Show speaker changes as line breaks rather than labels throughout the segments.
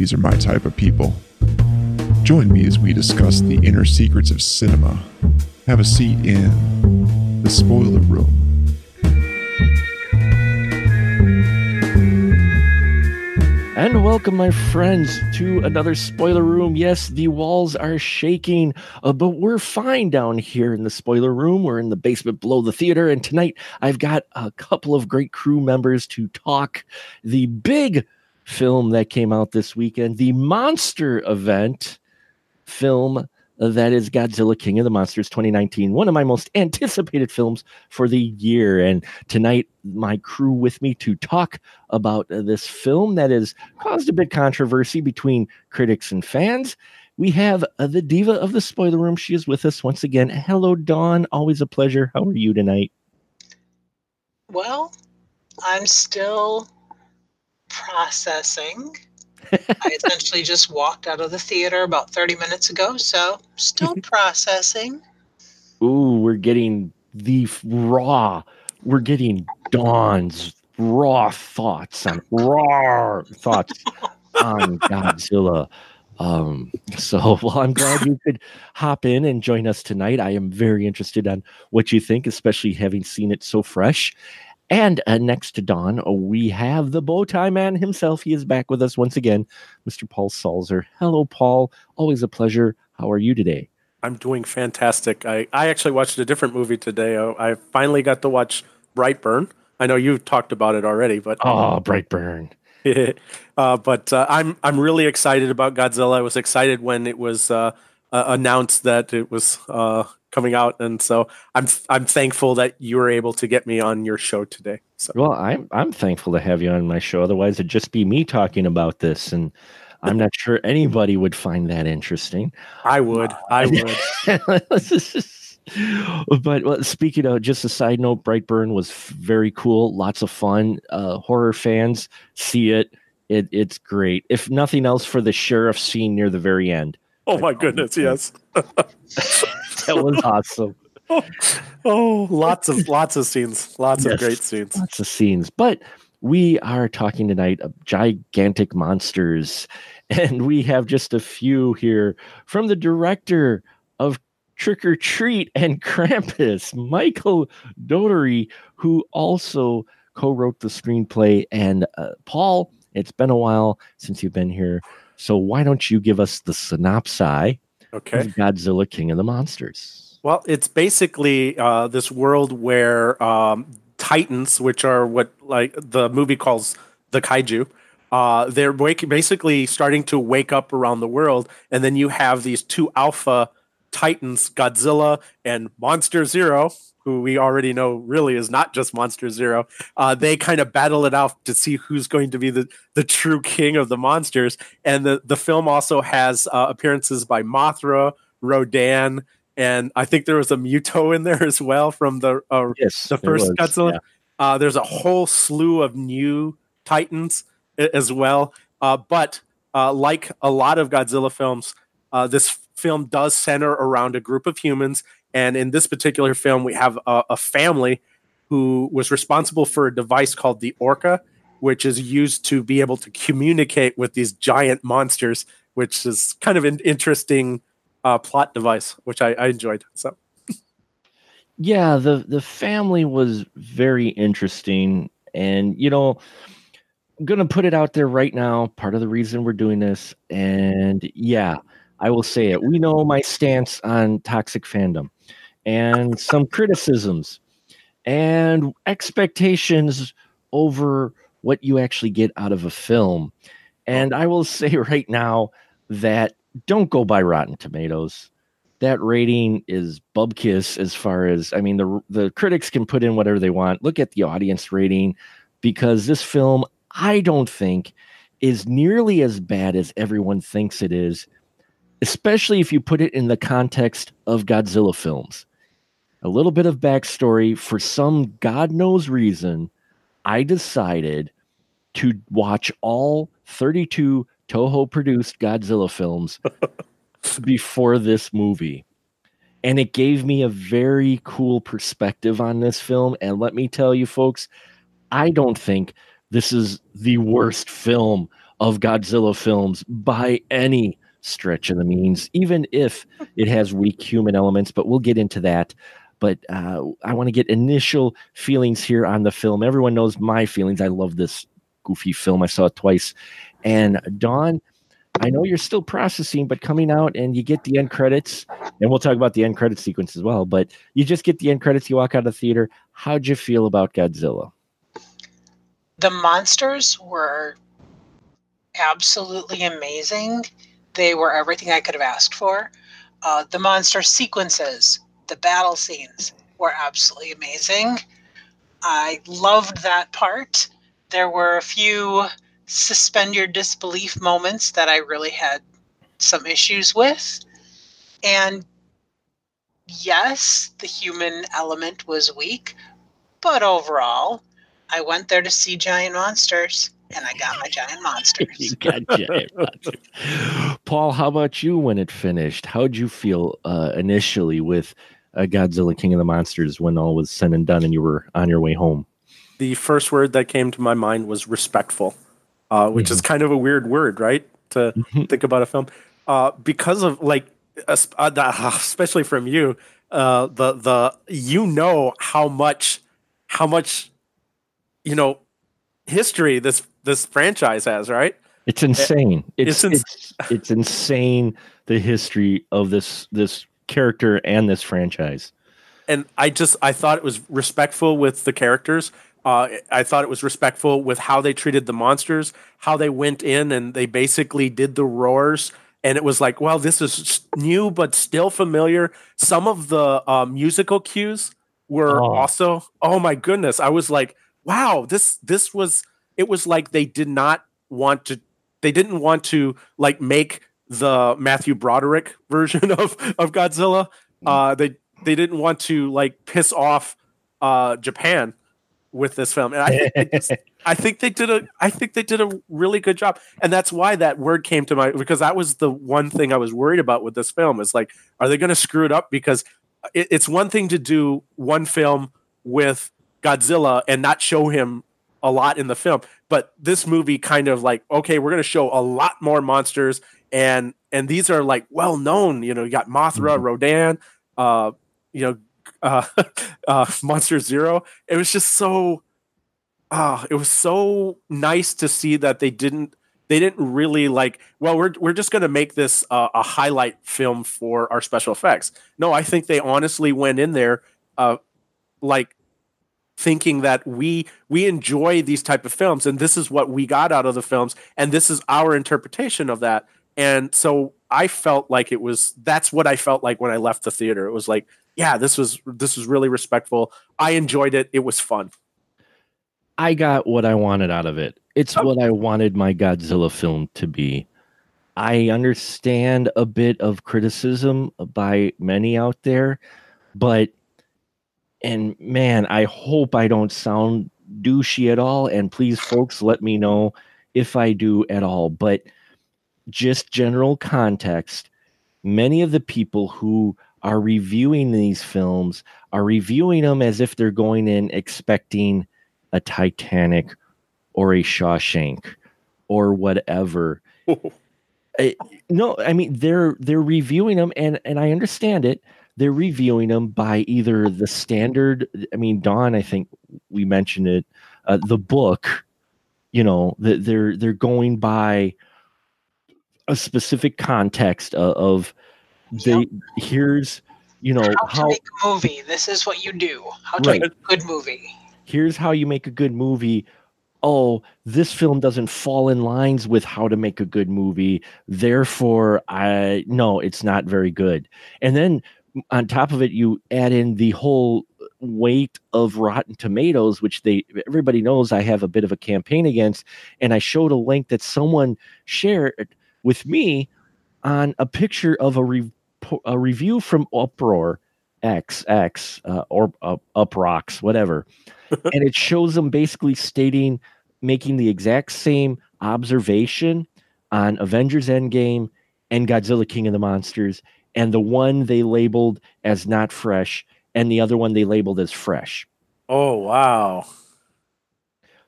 these are my type of people. Join me as we discuss the inner secrets of cinema. Have a seat in the spoiler room.
And welcome, my friends, to another spoiler room. Yes, the walls are shaking, uh, but we're fine down here in the spoiler room. We're in the basement below the theater. And tonight, I've got a couple of great crew members to talk the big film that came out this weekend, the monster event film that is Godzilla King of the Monsters 2019, one of my most anticipated films for the year. And tonight, my crew with me to talk about this film that has caused a bit controversy between critics and fans. We have the diva of the spoiler room. She is with us once again. Hello, Dawn. Always a pleasure. How are you tonight?
Well, I'm still processing. I essentially just walked out of the theater about 30 minutes ago, so still processing.
Ooh, we're getting the raw. We're getting Dawn's raw thoughts on raw thoughts on Godzilla. Um, so well, I'm glad you could hop in and join us tonight. I am very interested on what you think, especially having seen it so fresh. And uh, next to Dawn, we have the bow tie man himself. He is back with us once again, Mr. Paul Salzer. Hello, Paul. Always a pleasure. How are you today?
I'm doing fantastic. I, I actually watched a different movie today. I, I finally got to watch Brightburn. I know you've talked about it already, but
Oh, Brightburn.
uh, but uh, I'm I'm really excited about Godzilla. I was excited when it was uh, uh, announced that it was uh, coming out, and so I'm I'm thankful that you were able to get me on your show today. So
Well, I'm I'm thankful to have you on my show. Otherwise, it'd just be me talking about this, and I'm not sure anybody would find that interesting.
I would, I would.
but well, speaking of just a side note, Brightburn was very cool, lots of fun. Uh, horror fans see it. It it's great. If nothing else, for the sheriff scene near the very end,
Oh my goodness, yes.
that was awesome.
Oh, lots of lots of scenes, lots
Yes.
of great scenes.
lots of scenes. But we are talking tonight of gigantic monsters, and we have just a few here from the director of Trick or Treat and Krampus, Michael Dougherty, who also co-wrote the screenplay. And uh, Paul, it's been a while since you've been here, so why don't you give us the synopsis
Okay.
Godzilla King of the Monsters?
Well, it's basically uh, this world where um, titans, which are what like the movie calls the kaiju, uh, they're wake- basically starting to wake up around the world, and then you have these two alpha titans, Godzilla and Monster Zero, who we already know really is not just Monster Zero. Uh, they kind of battle it out to see who's going to be the, the true king of the monsters. And the, the film also has uh, appearances by Mothra, Rodan, and I think there was a Muto in there as well from the uh,
Yes,
the first Godzilla.
yeah.
Uh, there's a whole slew of new Titans as well. Uh, but uh, like a lot of Godzilla films, uh, this film does center around a group of humans. And in this particular film, we have a, a family who was responsible for a device called the Orca, which is used to be able to communicate with these giant monsters, which is kind of an interesting uh, plot device, which I, I enjoyed. So.
yeah the the family was very interesting and you know i'm gonna put it out there right now part of the reason we're doing this and yeah i will say it. We know my stance on toxic fandom and some criticisms and expectations over what you actually get out of a film. And i will say right now that don't go by rotten tomatoes. That rating is bubkiss as far as I mean the the critics can put in whatever they want. Look at the audience rating because this film I don't think is nearly as bad as everyone thinks it is, especially if you put it in the context of Godzilla films. A little bit of backstory for some God knows reason, I decided to watch all 32 Toho produced Godzilla films before this movie. And it gave me a very cool perspective on this film. And let me tell you, folks, I don't think this is the worst film of Godzilla films by any stretch of the means, even if it has weak human elements. But we'll get into that. But uh, I want to get initial feelings here on the film. Everyone knows my feelings. I love this goofy film. I saw it twice. And Dawn, I know you're still processing, but coming out and you get the end credits, and we'll talk about the end credit sequence as well. But you just get the end credits, you walk out of the theater. How'd you feel about Godzilla?
The monsters were absolutely amazing. They were everything I could have asked for. Uh, the monster sequences, the battle scenes were absolutely amazing. I loved that part. There were a few suspend your disbelief moments that I really had some issues with. And yes, the human element was weak, but overall, I went there to see giant monsters and I got my giant monsters.
you got giant monsters. Paul, how about you when it finished? How'd you feel uh, initially with uh, Godzilla King of the Monsters when all was said and done and you were on your way home?
The first word that came to my mind was respectful uh, which mm-hmm. is kind of a weird word, right? To mm-hmm. think about a film uh, because of like, uh, especially from you, uh, the the you know how much how much you know history this this franchise has, right?
It's insane. It's it's, it's, it's insane the history of this this character and this franchise.
And I just I thought it was respectful with the characters uh, I thought it was respectful with how they treated the monsters, how they went in and they basically did the roars. And it was like, well, this is new but still familiar. Some of the uh, musical cues were oh. also, oh my goodness! I was like, wow, this this was. It was like they did not want to. They didn't want to like make the Matthew Broderick version of of Godzilla. Mm. Uh, they they didn't want to like piss off uh, Japan with this film, and I think, just, I think they did a I think they did a really good job, and that's why that word came to my because that was the one thing I was worried about with this film is like, are they going to screw it up? Because it, it's one thing to do one film with Godzilla and not show him a lot in the film, but this movie kind of like, okay, we're going to show a lot more monsters, and and these are like well known. You know, you got Mothra, mm-hmm. Rodan, uh, you know, uh, uh, Monster Zero. It was just so, uh, it was so nice to see that they didn't they didn't really like well we're we're just going to make this uh, a highlight film for our special effects no i think they honestly went in there uh, like thinking that we we enjoy these type of films and this is what we got out of the films and this is our interpretation of that and so i felt like it was that's what i felt like when i left the theater it was like yeah, this was this was really respectful. I enjoyed it. It was fun.
I got what I wanted out of it. It's oh. what I wanted my Godzilla film to be. I understand a bit of criticism by many out there, but and man, I hope I don't sound douchey at all. And please, folks, let me know if I do at all. But just general context, many of the people who are reviewing these films are reviewing them as if they're going in expecting a Titanic or a Shawshank or whatever. I, no, I mean they're they're reviewing them and and I understand it. They're reviewing them by either the standard. I mean, Dawn, I think we mentioned it. Uh, the book, you know, that they're they're going by a specific context of, of they yep. here's you know
how, how make a movie. This is what you do. How to right. make a good movie.
Here's how you make a good movie. Oh, this film doesn't fall in lines with how to make a good movie. Therefore, I no, it's not very good. And then on top of it, you add in the whole weight of Rotten Tomatoes, which they everybody knows I have a bit of a campaign against, and I showed a link that someone shared with me on a picture of a, re- a review from Uproar XX uh, or uh, Uproxx, whatever, and it shows them basically stating, making the exact same observation on Avengers Endgame and Godzilla King of the Monsters, and the one they labeled as not fresh, and the other one they labeled as fresh.
Oh wow!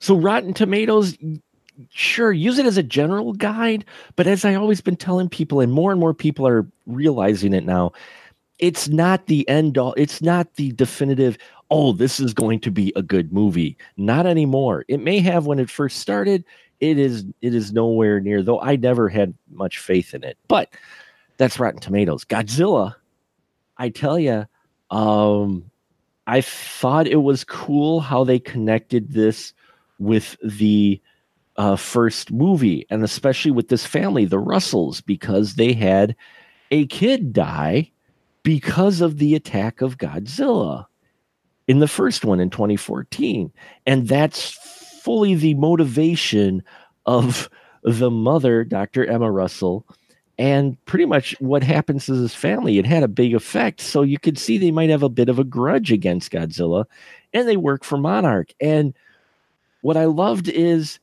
So Rotten Tomatoes, sure, use it as a general guide, but as I always been telling people, and more and more people are realizing it now, it's not the end all. It's not the definitive. Oh, this is going to be a good movie. Not anymore. It may have when it first started. It is. It is nowhere near. Though I never had much faith in it. But that's Rotten Tomatoes. Godzilla. I tell you, um, I thought it was cool how they connected this with the uh, first movie, and especially with this family, the Russells, because they had a kid die because of the attack of Godzilla in the first one in 2014. And that's fully the motivation of the mother, Dr. Emma Russell, and pretty much what happens to his family. It had a big effect. So you could see they might have a bit of a grudge against Godzilla, and they work for Monarch. And what I loved is,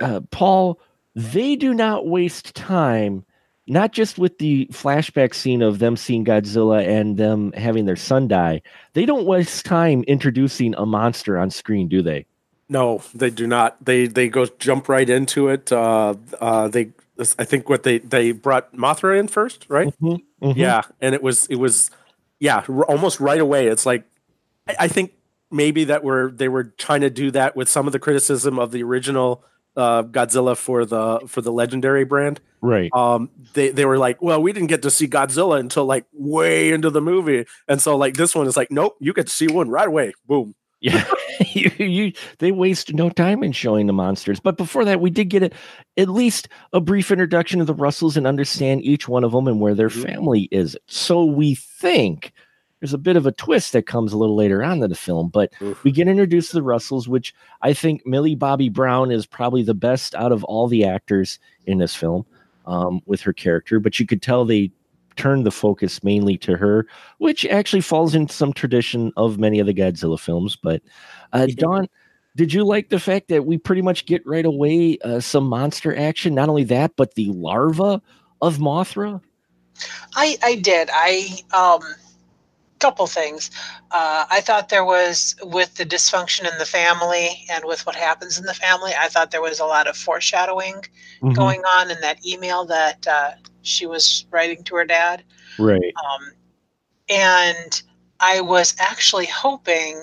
uh, Paul, they do not waste time not just with the flashback scene of them seeing Godzilla and them having their son die, they don't waste time introducing a monster on screen, do they?
No, they do not. They they go jump right into it. Uh, uh, they I think what they they brought Mothra in first, right? Mm-hmm, mm-hmm. Yeah, and it was it was yeah almost right away. It's like I, I think maybe that were they were trying to do that with some of the criticism of the original uh, Godzilla for the for the legendary brand.
Right.
Um, they they were like, well, we didn't get to see Godzilla until like way into the movie, and so like this one is like, nope, you get to see one right away. Boom.
Yeah, you, you they waste no time in showing the monsters. But before that, we did get a, at least a brief introduction of the Russells and understand each one of them and where their mm-hmm. family is. So we think there's a bit of a twist that comes a little later on in the film, but Oof. we get introduced to the Russells, which I think Millie Bobby Brown is probably the best out of all the actors in this film um, with her character. But you could tell they turned the focus mainly to her, which actually falls into some tradition of many of the Godzilla films. But uh, Dawn, did you like the fact that we pretty much get right away uh, some monster action? Not only that, but the larva of Mothra.
I I did. I um couple things. Uh, I thought there was, with the dysfunction in the family and with what happens in the family, I thought there was a lot of foreshadowing mm-hmm. going on in that email that uh, she was writing to her dad.
Right.
Um, and I was actually hoping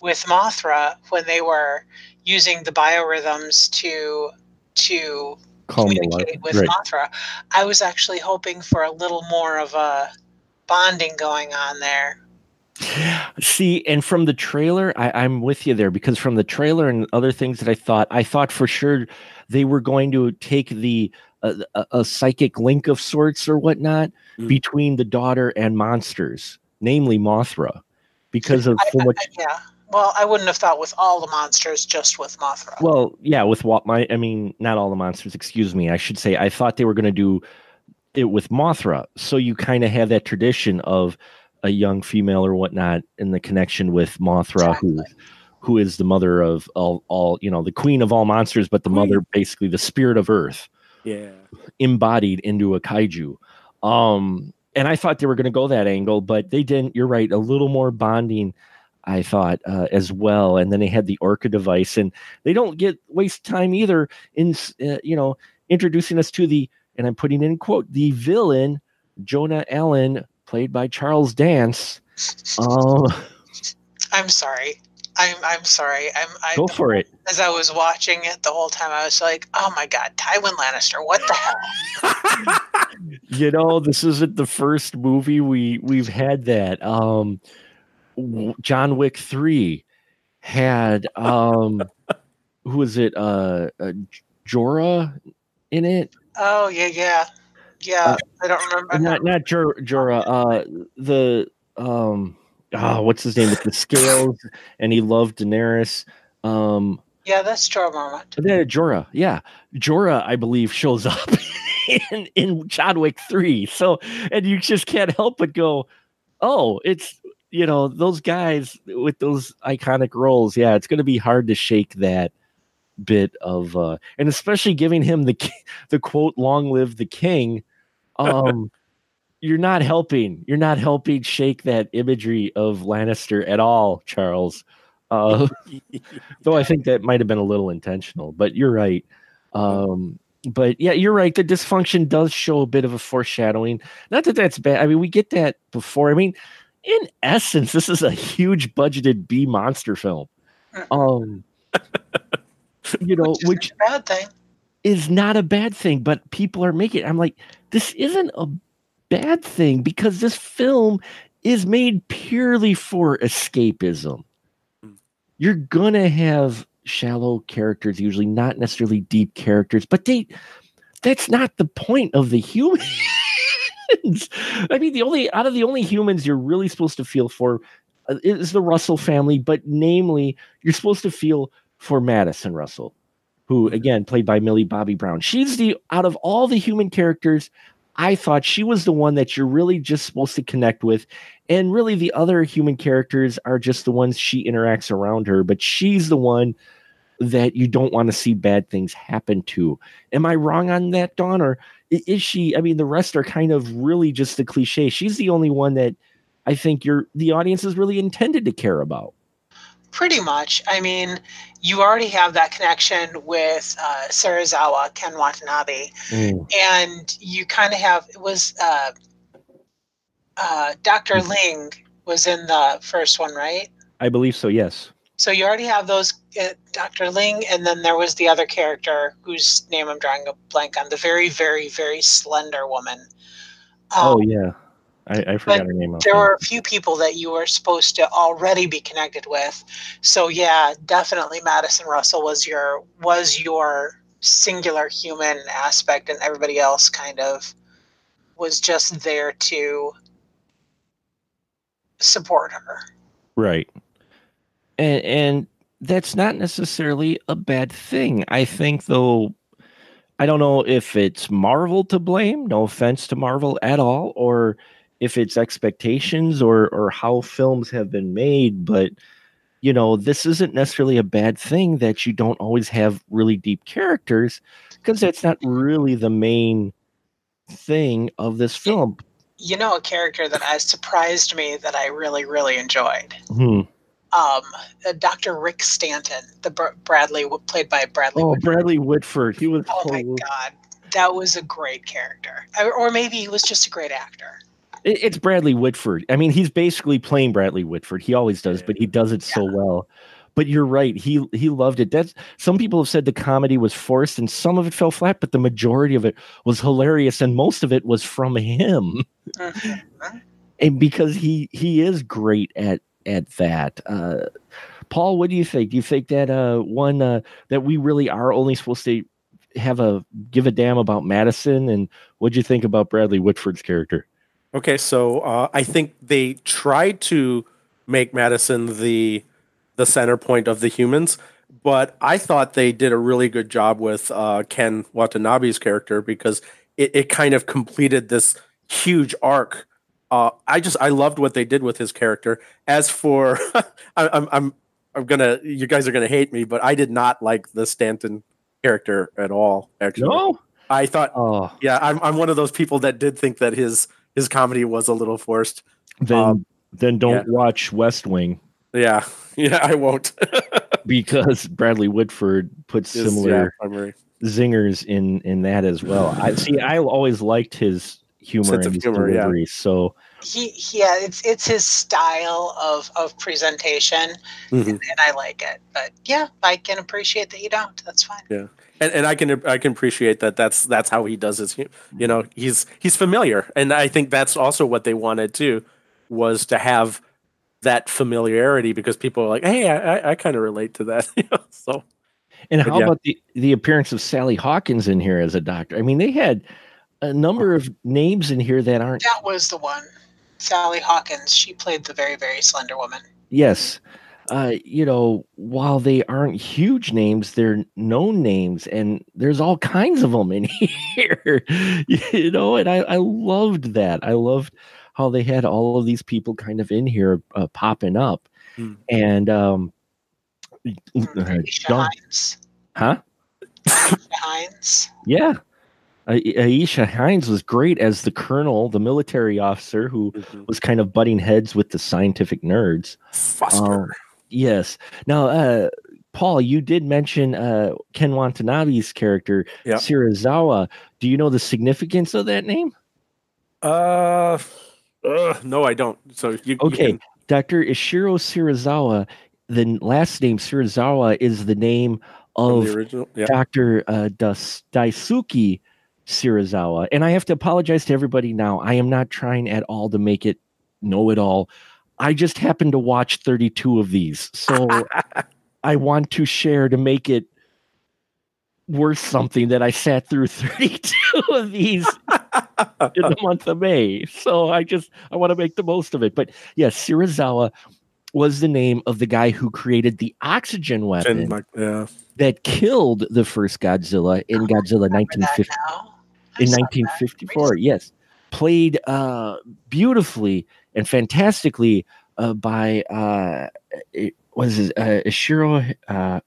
with Mothra when they were using the biorhythms to to Calm communicate with right. Mothra, I was actually hoping for a little more of a bonding going on there.
See, and from the trailer, I, am with you there because from the trailer and other things that I thought, I thought for sure they were going to take the a, a, psychic link of sorts or whatnot mm. between the daughter and monsters, namely Mothra, because of
I, I, yeah. Well, I wouldn't have thought with all the monsters, just with Mothra.
Well, yeah, with what my, I mean, not all the monsters. Excuse me. I should say I thought they were going to do it with Mothra. So you kind of have that tradition of a young female or whatnot in the connection with Mothra, exactly. who who is the mother of all, all, you know, the queen of all monsters, but the queen. mother, basically the spirit of Earth,
yeah,
embodied into a kaiju. Um, and I thought they were going to go that angle, but they didn't. You're right, a little more bonding. I thought uh, as well, and then they had the Orca device, and they don't get waste time either in uh, you know introducing us to the and I'm putting in quote the villain Jonah Allen, played by Charles Dance. Um,
I'm sorry. I'm I'm sorry. I'm I,
go for it.
As I was watching it the whole time, I was like, "Oh my god, Tywin Lannister! What the hell?"
you know, this isn't the first movie we we've had that. Um, John Wick three had um, who was it? Uh, uh Jorah in it.
Oh yeah, yeah, yeah. Uh, I don't remember.
Not not Jor, Jorah. Uh, the um, oh, what's his name with the scales, and he loved Daenerys. Um,
Yeah, that's Jorah Mormont.
then Jorah, yeah, Jorah, I believe, shows up in in John Wick three. So, and you just can't help but go, oh, it's you know those guys with those iconic roles. Yeah, it's going to be hard to shake that bit of, uh and especially giving him the the quote "Long live the king." Um, you're not helping. You're not helping shake that imagery of Lannister at all, Charles. Uh, though I think that might have been a little intentional, but you're right. Um, but yeah, you're right. The dysfunction does show a bit of a foreshadowing. Not that that's bad. I mean, we get that before. I mean, in essence, this is a huge budgeted B monster film. Um, you know,
Which
which
is a bad thing.
is not a bad thing, but people are making. I'm like, this isn't a bad thing because this film is made purely for escapism.
Mm.
You're gonna have shallow characters, usually not necessarily deep characters, but they that's not the point of the humans. I mean, the only out of the only humans you're really supposed to feel for uh, is the Russell family, but namely, you're supposed to feel for Madison Russell who again played by Millie Bobby Brown. She's the out of all the human characters, I thought she was the one that you're really just supposed to connect with. And really the other human characters are just the ones she interacts around her, but she's the one that you don't want to see bad things happen to. Am I wrong on that, Dawn? Or is she? I mean, the rest are kind of really just the cliche. She's the only one that I think you're the audience is really intended to care about.
Pretty much. I mean, you already have that connection with uh, Serizawa, Ken Watanabe, and you kind of have it was uh, uh, Dr. Ling was in the first one, right?
I believe so, yes.
So you already have those uh, Dr. Ling, and then there was the other character whose name I'm drawing a blank on, the very, very, very slender woman.
oh
Um,
yeah. I, I forgot her name.
there were a few people that you were supposed to already be connected with. So yeah, definitely Madison Russell was your was your singular human aspect, and everybody else kind of was just there to support her.
Right. And and that's not necessarily a bad thing. I think though I don't know if it's Marvel to blame, no offense to Marvel at all, or if it's expectations or or how films have been made, but you know, this isn't necessarily a bad thing that you don't always have really deep characters because that's not really the main thing of this film.
You know, a character that has surprised me that I really, really enjoyed.
Hmm.
Um, uh, Dr. Rick Stanton, the Br- Bradley played by Bradley.
Oh,
Whitford.
Bradley Whitford. He was
Oh my god, that was a great character, or, or maybe he was just a great actor.
It- It's Bradley Whitford. I mean, he's basically playing Bradley Whitford. He always does, but he does it so well. But you're right. He he loved it. That's some people have said the comedy was forced and some of it fell flat, but the majority of it was hilarious and most of it was from him.
Mhm.
And because he he is great at at that. Uh Paul, what do you think? Do you think that uh one uh that we really are only supposed to have a give a damn about Madison and what'd you think about Bradley Whitford's character?
Okay, so uh, I think they tried to make Madison the the center point of the humans, but I thought they did a really good job with uh, Ken Watanabe's character because it, it kind of completed this huge arc. Uh, I just I loved what they did with his character. As for I, I'm I'm I'm gonna you guys are gonna hate me, but I did not like the Stanton character at all. Actually,
No?
I thought
Oh,
yeah, I'm I'm one of those people that did think that his his comedy was a little forced.
then
Um,
then don't watch West Wing
Yeah, yeah, I won't.
because Bradley Whitford puts
Is-
similar
yeah,
zingers in in that as well. I see. I always liked his humor
Sense
and his
humor, yeah.
delivery. So
He, he- yeah, it's it's his style of of presentation,
Mhm.
and, and I like it. But yeah, I can appreciate that you don't. That's fine.
And and I can I can appreciate that. That's that's how he does his. You mm-hmm. know, he's he's familiar, and I think that's also what they wanted too, was to have that familiarity because people are like, hey, I I, I kind of relate to that. You know, so
and how
yeah.
about the the appearance of Sally Hawkins in here as a doctor? I mean, they had a number of names in here that aren't.
That was the one. Sally Hawkins. She played the very, very slender woman.
Yes. Uh, you know, while they aren't huge names, they're known names, and there's all kinds of them in here. you know, and I, I loved that. I loved how they had all of these people kind of in here uh, popping up,
Hmm.
and um, uh,
Aisha
John-
Hinds.
huh?
Aisha Hinds.
Yeah. Aisha Hinds was great as the colonel, the military officer who
Mhm.
was kind of butting heads with the scientific nerds.
Foster.
Um, yes. Now, uh, Paul, you did mention uh, Ken Watanabe's character,
Yeah.
Shirazawa. Do you know the significance of that name?
Uh, uh, no, I don't. So you you
Okay.
can-
Dr. Ishiro Shirazawa, the last name Shirazawa is the name of
the original. Yeah.
Dr. Uh, Daisuke Shirazawa. And I have to apologize to everybody now. I am not trying at all to make it know it all. I just happened to watch 32 of these. So I want to share to make it worth something that I sat through 32 of these in the month of May. So I just I want to make the most of it. But yes, Shirazawa was the name of the guy who created the oxygen weapon
like, yeah.
that killed the first Godzilla in Godzilla 1950 in 1954. Yes, played uh, beautifully and fantastically uh, by uh, it was uh, Ishiro uh,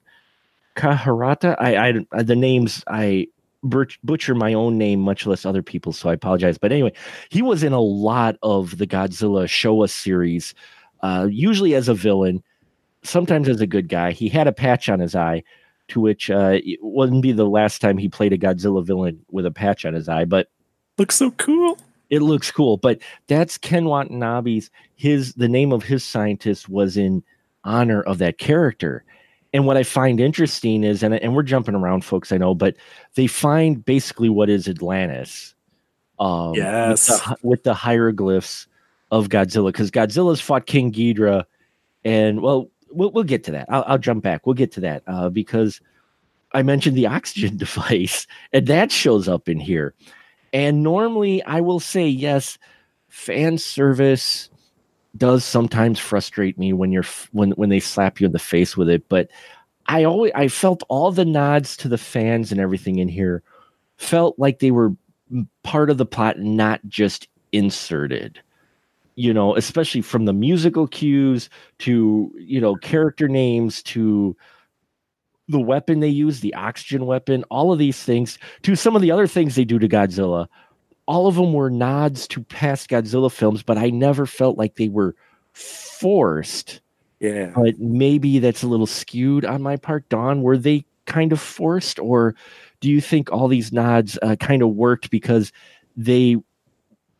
Kahirata. I, I the names I butcher my own name, much less other people's, so I apologize. But anyway, he was in a lot of the Godzilla Showa series, uh, usually as a villain, sometimes as a good guy. He had a patch on his eye to which uh, it wouldn't be the last time he played a Godzilla villain with a patch on his eye, but
Looks so cool.
It looks cool. But that's Ken Watanabe's. His the name of his scientist was in honor of that character. And what I find interesting is, and, and we're jumping around, folks, I know, but they find basically what is Atlantis. Um,
Yes.
With the, with the hieroglyphs of Godzilla, because Godzilla's fought King Ghidorah, and well, we'll, we'll get to that. I'll, I'll jump back. We'll get to that uh, because I mentioned the oxygen device, and that shows up in here. And normally, I will say yes, fan service does sometimes frustrate me when you're when when they slap you in the face with it. But I always I felt all the nods to the fans and everything in here felt like they were part of the plot, not just inserted. You know, especially from the musical cues to you know character names to the weapon they use, the oxygen weapon, all of these things, to some of the other things they do to Godzilla. All of them were nods to past Godzilla films, but I never felt like they were forced.
Yeah.
But maybe that's a little skewed on my part. Dawn, were they kind of forced, or do you think all these nods uh, kind of worked because they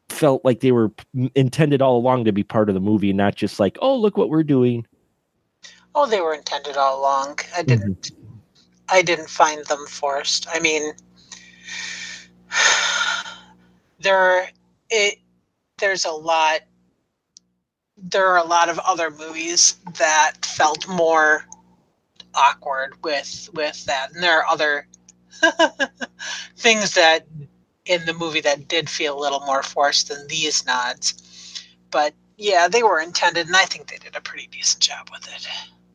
felt like they were intended all along to be part of the movie, and not just like, oh, look what we're doing?
Oh, they were intended all along. I
Mm-hmm.
didn't. I didn't find them forced. I mean, there it there's a lot. There are a lot of other movies that felt more awkward with with that, and there are other things that in the movie that did feel a little more forced than these nods. But yeah, they were intended, and I think they did a pretty decent job with it.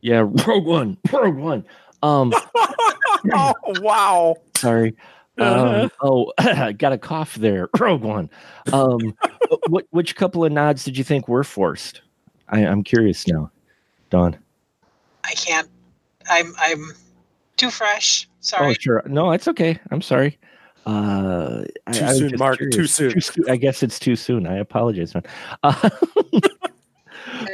Yeah, Rogue One, Rogue One. Um,
oh wow.
sorry. Um, oh, got a cough there. Rogue One. Um, what which couple of nods did you think were forced? I, I'm curious now, Dawn.
I can't. I'm I'm too fresh. Sorry.
Oh,
Sorry.
sure. No, it's okay. I'm sorry. Uh,
Too
I was
soon,
just
Mark, too soon.
soo- I guess it's too soon. I apologize, man. Uh,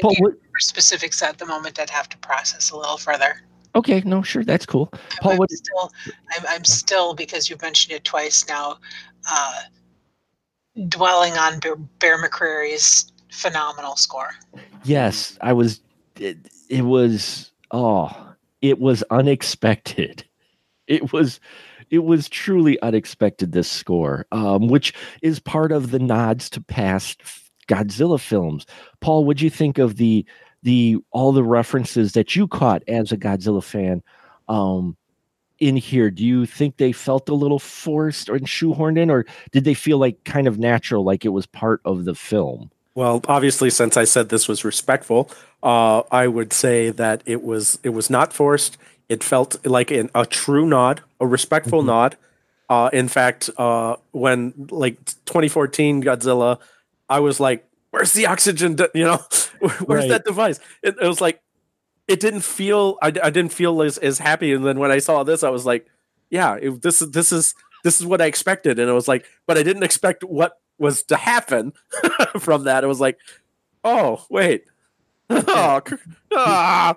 Paul, what,
specifics at the moment. I'd have to process a little further.
okay, no, sure, that's cool. Paul,
I'm
what?
still, I'm, I'm still because you've mentioned it twice now. Uh, dwelling on Bear, Bear McCreary's phenomenal score.
Yes, I was. It, it was. Oh, it was unexpected. It was. It was truly unexpected. This score, um, which is part of the nods to past Godzilla films. Paul, what'd you think of the the all the references that you caught as a Godzilla fan? Um, in here, do you think they felt a little forced or shoehorned in, or did they feel like kind of natural, like it was part of the film?
Well, obviously, since I said this was respectful, uh, I would say that it was it was not forced. It felt like an, a true nod, a respectful
Mhm.
nod. Uh, in fact, uh, when like 2014 Godzilla, I was like, "Where's the oxygen? de- You know, where's
Right.
that device?" It, it was like, it didn't feel. I, I didn't feel as, as happy. And then when I saw this, I was like, "Yeah, it, this is this is this is what I expected." And it was like, but I didn't expect what was to happen from that. It was like, "Oh, wait." Oh, ah.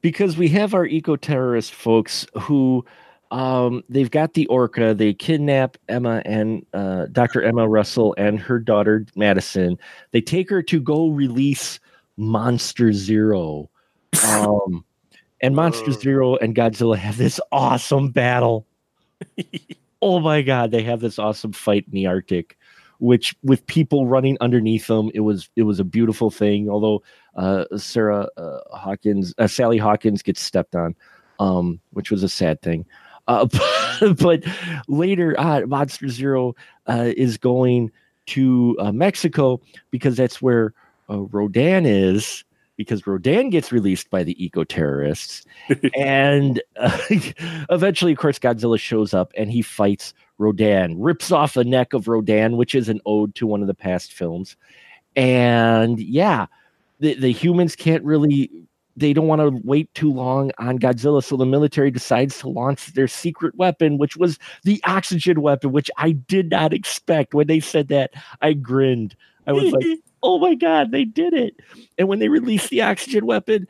because we have our eco terrorist folks who um, they've got the orca they kidnap emma and uh, dr emma russell and her daughter madison. They take her to go release monster zero. Um, and monster zero and godzilla have this awesome battle. Oh my god they have this awesome fight in the arctic which with people running underneath them it was it was a beautiful thing although uh, Sarah uh, Hawkins, uh, Sally Hawkins gets stepped on, um, which was a sad thing. Uh, but later, uh, Monster Zero uh, is going to uh, Mexico because that's where uh, Rodan is. Because Rodan gets released by the eco terrorists, and uh, eventually, of course, Godzilla shows up and he fights Rodan, rips off the neck of Rodan, which is an ode to one of the past films. And yeah, the, the humans can't really they don't want to wait too long on Godzilla, so the military decides to launch their secret weapon, which was the oxygen weapon, which I did not expect. When they said that, I grinned. I was like, "Oh my god, they did it!" And when they released the oxygen weapon,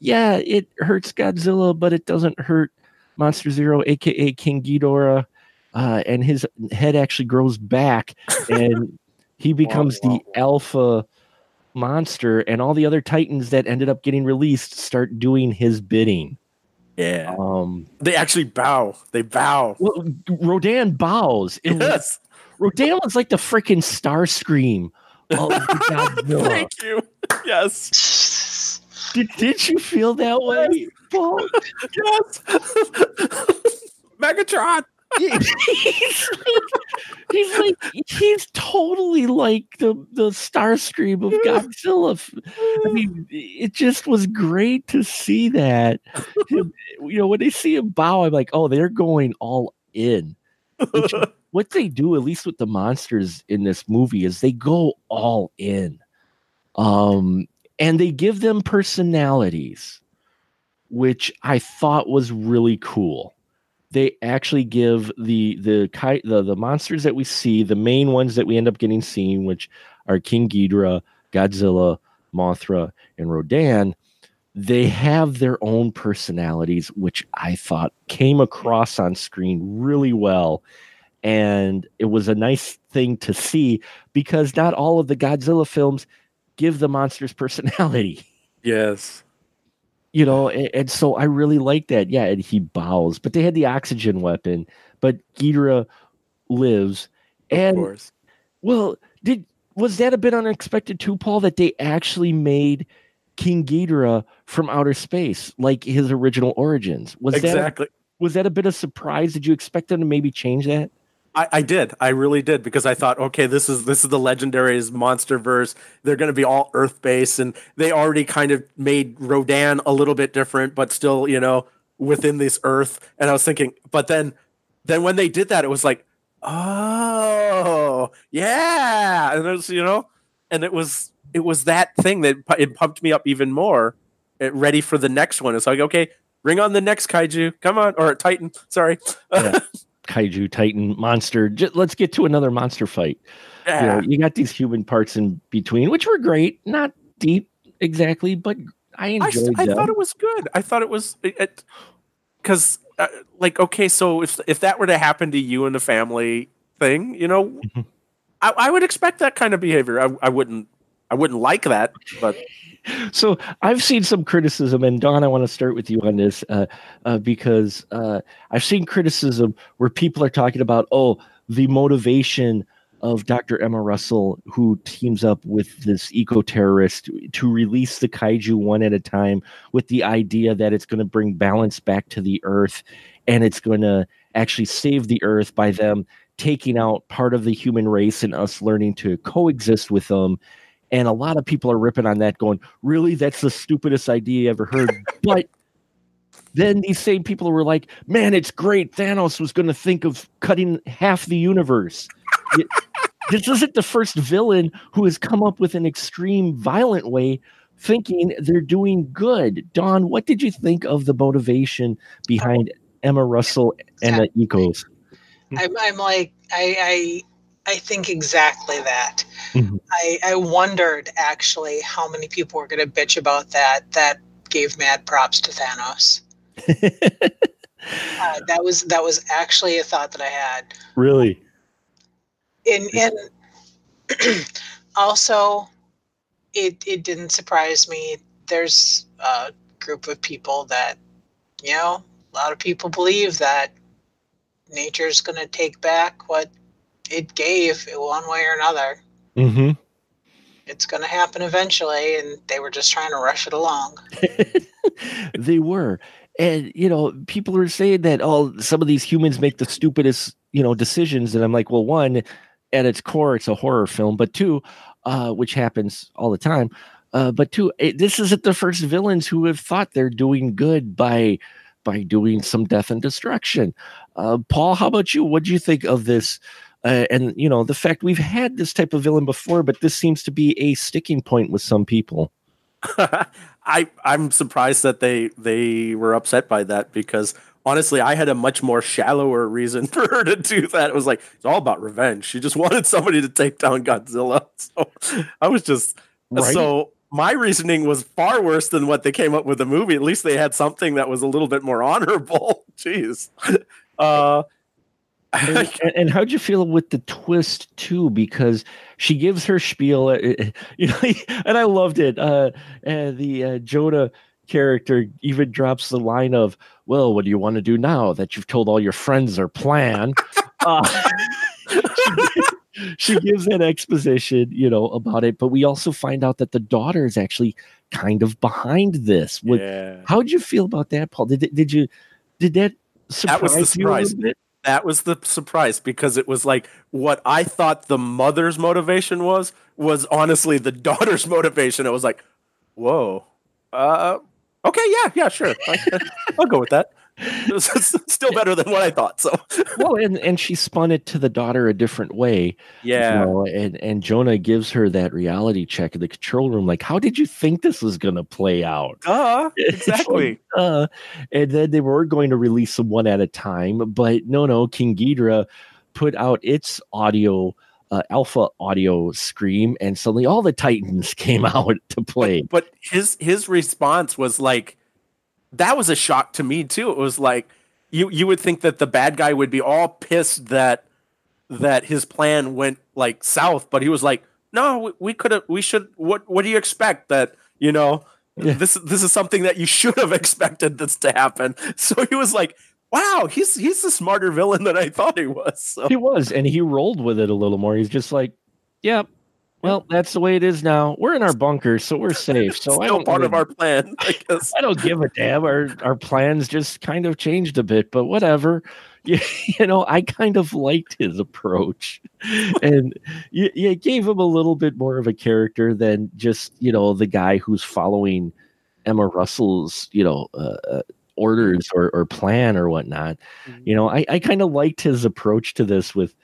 yeah, it hurts Godzilla, but it doesn't hurt Monster Zero, aka King Ghidorah, uh, and his head actually grows back, and he becomes
wah,
the alpha monster and all the other titans that ended up getting released start doing his bidding
yeah.
um
They actually bow. They bow.
well rodan bows it was,
Yes.
rodan was like the freaking Starscream Godzilla.
Thank you. Yes.
did, did you feel that way?
Yes. Megatron.
He's like he's like he's totally like the the Starscream of godzilla I mean, it just was great to see that. Him- you know, when they see him bow, I'm like, oh, they're going all in. Which- what they do, at least with the monsters in this movie, is they go all in. Um, and they give them personalities, which I thought was really cool. They actually give the the the the monsters that we see, the main ones that we end up getting seen, which are King Ghidorah, Godzilla, Mothra, and Rodan, they have their own personalities, which I thought came across on screen really well. And it was a nice thing to see because not all of the Godzilla films give the monsters personality,
Yes.
You know, and, and so I really like that. Yeah, and he bows, but they had the oxygen weapon, but Ghidorah lives. And well, did was that a bit unexpected too, Paul? That they actually made King Ghidorah from outer space, like his original origins. Was that
Exactly.
was that a bit of surprise? Did you expect them to maybe change that?
I, I did. I really did because I thought, okay, this is this is the legendary's MonsterVerse. They're going to be all Earth based, and they already kind of made Rodan a little bit different, but still, you know, within this Earth. And I was thinking, but then, then when they did that, it was like, oh yeah, and it was you know, and it was it was that thing that it pumped me up even more, eh, ready for the next one. It's like, okay, bring on the next kaiju, come on, or Titan. Sorry,
Yeah. Kaiju, Titan, monster. J- let's get to another monster fight. You, know, you got these human parts in between, which were great, not deep exactly, but I
I,
enjoyed
I
them.
thought it was good. I thought it was because, uh, like, okay, so if if that were to happen to you and the family thing, you know,
Mhm.
I, I would expect that kind of behavior. I, I wouldn't. I wouldn't like that, but
so I've seen some criticism, and Dawn, I want to start with you on this uh, uh, because uh, I've seen criticism where people are talking about, oh, the motivation of Dr. Emma Russell, who teams up with this eco terrorist to release the kaiju one at a time with the idea that it's going to bring balance back to the earth and it's going to actually save the earth by them taking out part of the human race and us learning to coexist with them And a lot of people are ripping on that, going, "Really? That's the stupidest idea you ever heard." but then these same people were like, "Man, it's great. Thanos was going to think of cutting half the universe." this isn't the first villain who has come up with an extreme, violent way thinking they're doing good. Dawn, what did you think of the motivation behind Emma Russell and the Ecos?
I'm, I'm like, I, I, think exactly that. Mm-hmm. I, I wondered actually how many people were going to bitch about that. That gave mad props to Thanos. uh, that was that was actually a thought that I had.
Really.
And and also, it it didn't surprise me. There's a group of people that, you know, a lot of people believe that nature's going to take back what it gave one way or another.
Mm-hmm.
It's going to happen eventually, and they were just trying to rush it along.
they were. And, you know, people are saying that, oh, some of these humans make the stupidest, you know, decisions. And I'm like, well, one, at its core, it's a horror film. But two, uh, which happens all the time. Uh, but two, it, this isn't the first villains who have thought they're doing good by by doing some death and destruction. Uh, Paul, how about you? What do you think of this? Uh, and you know the fact we've had this type of villain before, but this seems to be a sticking point with some people.
I I'm surprised that they they were upset by that because honestly, I had a much more shallower reason for her to do that. It was like it's all about revenge. She just wanted somebody to take down Godzilla. So I was just right? so my reasoning was far worse than what they came up with the movie. At least they had something that was a little bit more honorable. Jeez. Uh,
and, and, how'd you feel with the twist too? Because she gives her spiel, uh, uh, you know, and I loved it. Uh, and the uh, Jonah character even drops the line of, "Well, what do you want to do now that you've told all your friends their plan?" uh, she gives an exposition, you know, about it, but we also find out that the daughter is actually kind of behind this. What, yeah. How did you feel about that, Paul? Did did you did that surprise that was the surprise.
That was the surprise because it was like what I thought the mother's motivation was was honestly the daughter's motivation. It was like, whoa, uh, okay, yeah, yeah, sure, I'll go with that. still better than what I thought. So
well, and and she spun it to the daughter a different way.
Yeah,
you know, and and Jonah gives her that reality check in the control room. Like, how did you think this was going to play out?
Uh, exactly.
uh, and then they were going to release them one at a time, but no, no. King Ghidorah put out its audio. Uh, alpha audio scream and suddenly all the titans came out to play
but, but his his response was like that was a shock to me too. It was like you you would think that the bad guy would be all pissed that that his plan went like south, but he was like, "No, we, we could have. We should. What What do you expect? That you know." Yeah. This this is something that you should have expected this to happen. So he was like, "Wow, he's he's a smarter villain than I thought he was." So.
He was, and he rolled with it a little more. He's just like, "Yep, yeah, well, that's the way it is now. We're in our bunker, so we're safe. So
Still
I don't
part really, of our plan. I guess
I don't give a damn. Our our plans just kind of changed a bit, but whatever. You, you know, I kind of liked his approach, and you, you gave him a little bit more of a character than just you know the guy who's following Emma Russell's you know uh, uh orders or, or plan or whatnot. Mm-hmm. You know, I, I kind of liked his approach to this with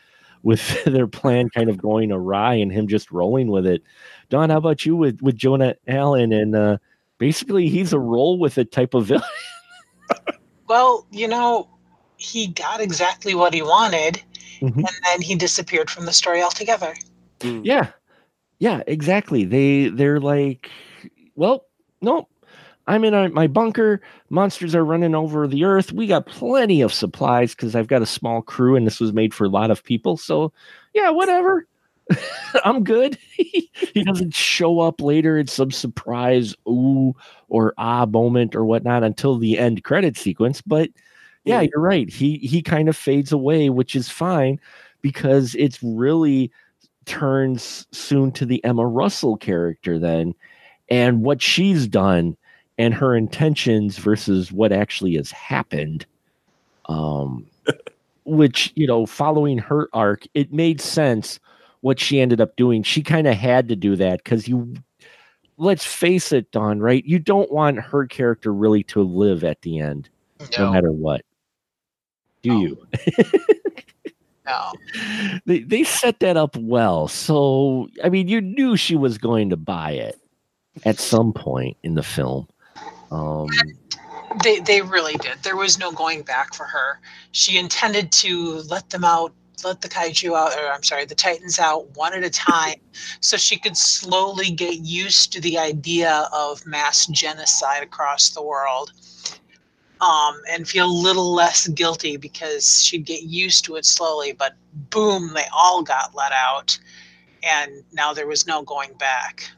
with their plan kind of going awry and him just rolling with it. Dawn, how about you with with Jonah Allen and uh, basically he's a roll with it type of villain.
well, you know, he got exactly what he wanted, mm-hmm. and then he disappeared from the story altogether.
Mm. Yeah, yeah, exactly. They they're like, well, no, I'm in a, my bunker. Monsters are running over the earth. We got plenty of supplies because I've got a small crew and this was made for a lot of people. So, yeah, whatever. I'm good. he doesn't show up later in some surprise ooh or ah moment or whatnot until the end credit sequence. But yeah, you're right. He he kind of fades away, which is fine because it's really turns soon to the Emma Russell character then and what she's done and her intentions versus what actually has happened. Um, which you know, following her arc, it made sense what she ended up doing. She kind of had to do that because you, let's face it, Dawn, right? You don't want her character really to live at the end, no,
No,
matter what. Do
No.
you?
no.
they they set that up well. So I mean, you knew she was going to buy it at some point in the film. Um,
They they really did. There was no going back for her. She intended to let them out, let the kaiju out, or I'm sorry, the titans out one at a time, so she could slowly get used to the idea of mass genocide across the world. Um, and feel a little less guilty because she'd get used to it slowly, but boom, they all got let out, and now there was no going back.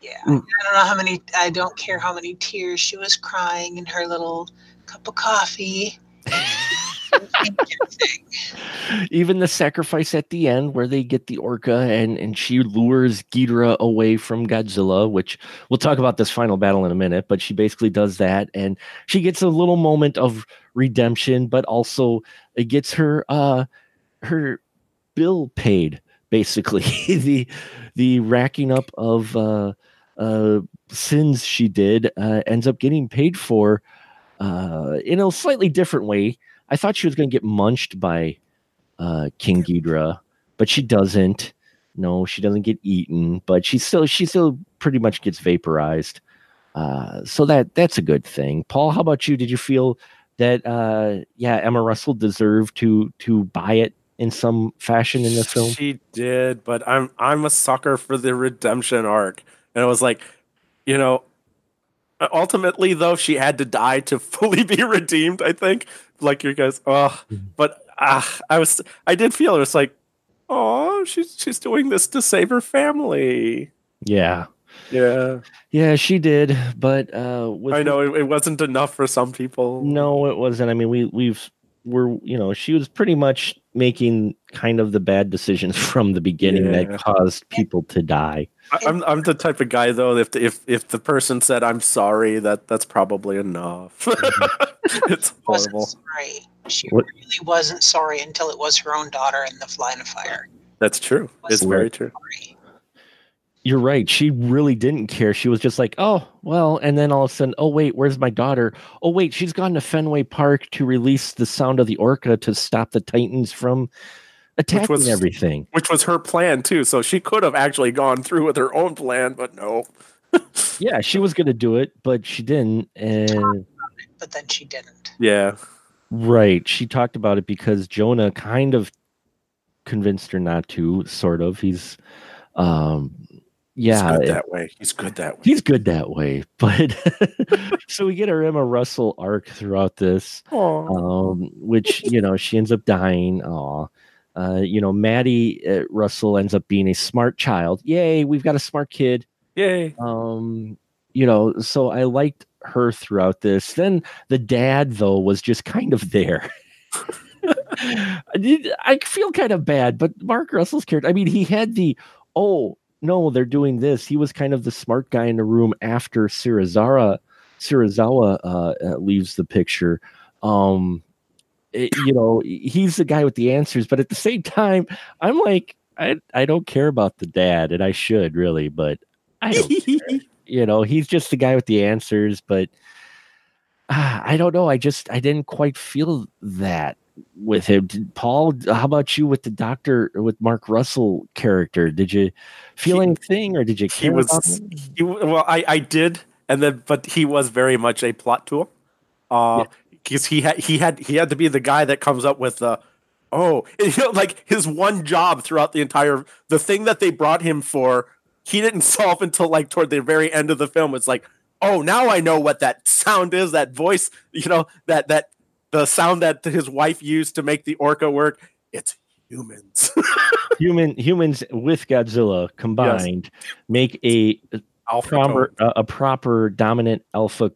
Yeah,
Mm.
I don't know how many. I don't care how many tears she was crying in her little cup of coffee.
even the sacrifice at the end where they get the orca and and she lures Ghidorah away from Godzilla, which we'll talk about this final battle in a minute, but she basically does that and she gets a little moment of redemption, but also it gets her uh her bill paid basically the the racking up of uh uh sins she did uh ends up getting paid for uh in a slightly different way I thought she was going to get munched by uh, King Ghidorah, but she doesn't. No, she doesn't get eaten, but she still she still pretty much gets vaporized. Uh, so that that's a good thing. Paul, how about you? Did you feel that yeah, Emma Russell deserved to to buy it in some fashion in the film?
She did, but I'm I'm a sucker for the redemption arc, and it was like, you know, ultimately though she had to die to fully be redeemed. I think, like you guys, oh, but ah, I was I did feel it was like, oh, she's she's doing this to save her family.
Yeah,
Yeah,
yeah, she did, but uh, with
I know it, it wasn't enough for some people.
No, it wasn't. I mean, we we've we're you know she was pretty much making kind of the bad decisions from the beginning
Yeah.
that caused people to die.
I, I'm I'm the type of guy though. If the, if if the person said I'm sorry, that that's probably enough. Mm-hmm. it's
wasn't
horrible.
sorry. She
What-
really wasn't sorry until it was her own daughter in the line of fire.
That's true. It's very true.
sorry.
You're right. She really didn't care. She was just like, oh, well, and then all of a sudden, oh wait, where's my daughter? Oh wait, she's gone to Fenway Park to release the sound of the orca to stop the Titans from attacking
was-
everything.
Which was her plan too. So she could have actually gone through with her own plan, but no.
Yeah, she was gonna do it, but she didn't. And
But then she didn't.
Yeah.
Right. She talked about it because Jonah kind of convinced her not to, sort of. He's um yeah,
He's that way. He's good that way.
he's good that way. But so we get our Emma Russell arc throughout this, um, which you know, she ends up dying. Aw. Uh, you know, Maddie uh, Russell ends up being a smart child. Yay, we've got a smart kid
Yay.
um you know so i liked her throughout this then the dad though was just kind of there I i feel kind of bad but mark russell's character i mean he had the oh no they're doing this. He was kind of the smart guy in the room after Sirazara, Serizawa uh, uh, leaves the picture. Um it- you know he's the guy with the answers but at the same time i'm like i i don't care about the dad and i should really but i don't you know he's just the guy with the answers but ah, i don't know. I just i didn't quite feel that with him. Did- paul how about you with the doctor with mark russell character? Did you feel
He-
anything or did you
he
care about
was he, well I, I did and then but he was very much a plot tool. Uh because he had he had he had to be the guy that comes up with the oh you know like his one job throughout the entire the thing that they brought him for he didn't solve until like toward the very end of the film. It's like oh now i know what that sound is that voice you know that that the sound that his wife used to make the orca work it's humans.
Human humans with godzilla combined make a
Alpha
proper a, a proper dominant alpha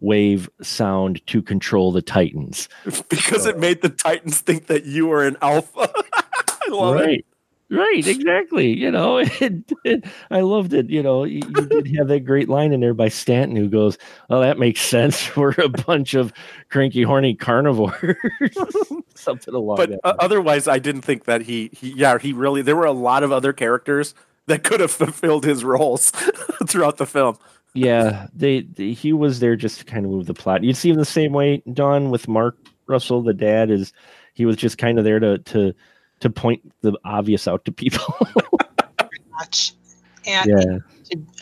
wave sound to control the titans.
Because it made the titans think that you were an alpha. I love it
right exactly you know and, and i loved it you know you, you did have that great line in there by stanton who goes oh that makes sense we're a bunch of cranky horny carnivores something along
but
that.
uh, otherwise, I didn't think that he, he, yeah, he really. There were a lot of other characters that could have fulfilled his roles throughout the film.
yeah, they, they he was there just to kind of move the plot. You'd see him the same way, Dawn, with Mark Russell, the dad, is he was just kind of there to to to point the obvious out to people.
Much. And
yeah,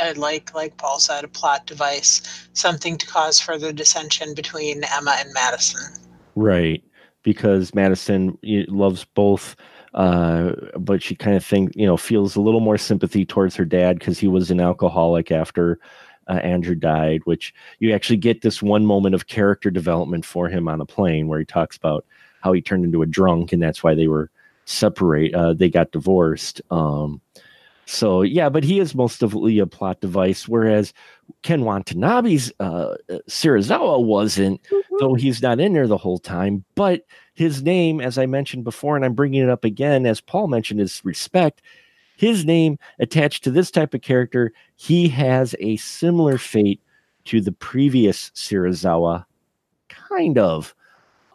uh, like like Paul said, a plot device, something to cause further dissension between Emma and Madison.
right. Because Madison loves both, uh, but she kind of think you know feels a little more sympathy towards her dad because he was an alcoholic after uh, Andrew died. Which you actually get this one moment of character development for him on a plane where he talks about how he turned into a drunk and that's why they were separate. Uh, they got divorced. Um, so yeah, but he is mostly a plot device, whereas Ken Watanabe's uh, Serizawa wasn't, though he's not in there the whole time. But his name, as I mentioned before, and I'm bringing it up again, as Paul mentioned, is respect. His name attached to this type of character, he has a similar fate to the previous Serizawa, kind of,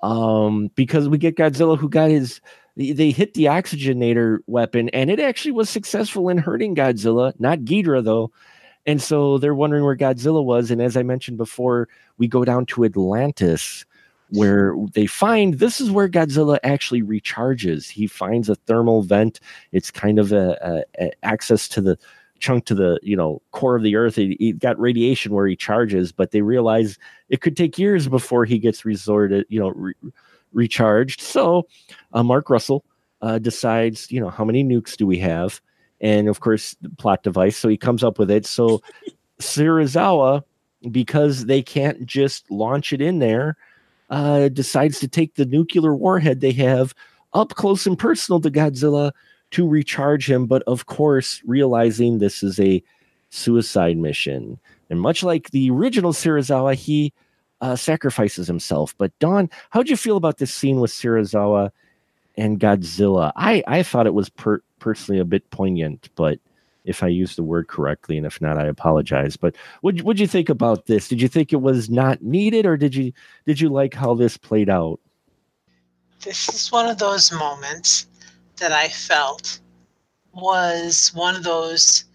um, because we get Godzilla who got his they- hit the oxygenator weapon and it actually was successful in hurting Godzilla, not Ghidorah though. And so they're wondering where Godzilla was. And as I mentioned before, we go down to Atlantis where they find this is where Godzilla actually recharges. He finds a thermal vent. It's kind of a, a- a access to the chunk to the you know core of the earth. He, he got radiation where he charges, but they realize it could take years before he gets resorted, you know, re- recharged. So uh, Mark Russell uh, decides, you know, how many nukes do we have? And of course, the plot device. So he comes up with it. So Serizawa, because they can't just launch it in there, uh, decides to take the nuclear warhead they have up close and personal to Godzilla to recharge him. But of course, realizing this is a suicide mission. And much like the original Serizawa, he uh, sacrifices himself. But Dawn, how'd you feel about this scene with Serizawa and Godzilla? I I thought it was per- personally a bit poignant, but if I used the word correctly, and if not, I apologize. But what what'd you think about this? Did you think it was not needed, or did you did you like how this played out?
This is one of those moments that I felt was one of those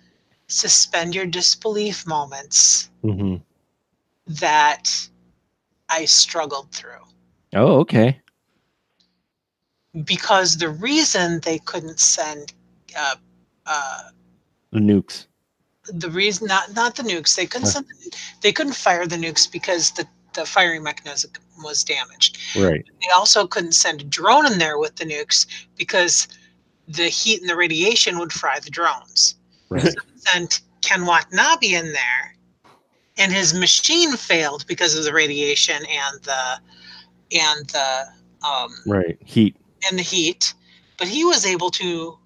suspend your disbelief moments
hmm
that I struggled through.
Oh, okay.
Because the reason they couldn't send uh, uh,
The nukes.
the reason not not the nukes they couldn't
Huh.
send, they couldn't fire the nukes because the the firing mechanism was damaged.
Right.
They also couldn't send a drone in there with the nukes because the heat and the radiation would fry the drones.
Right.
Sent Ken Watanabe in there, and his machine failed because of the radiation and the and the um,
right. Heat.
and the heat. But he was able to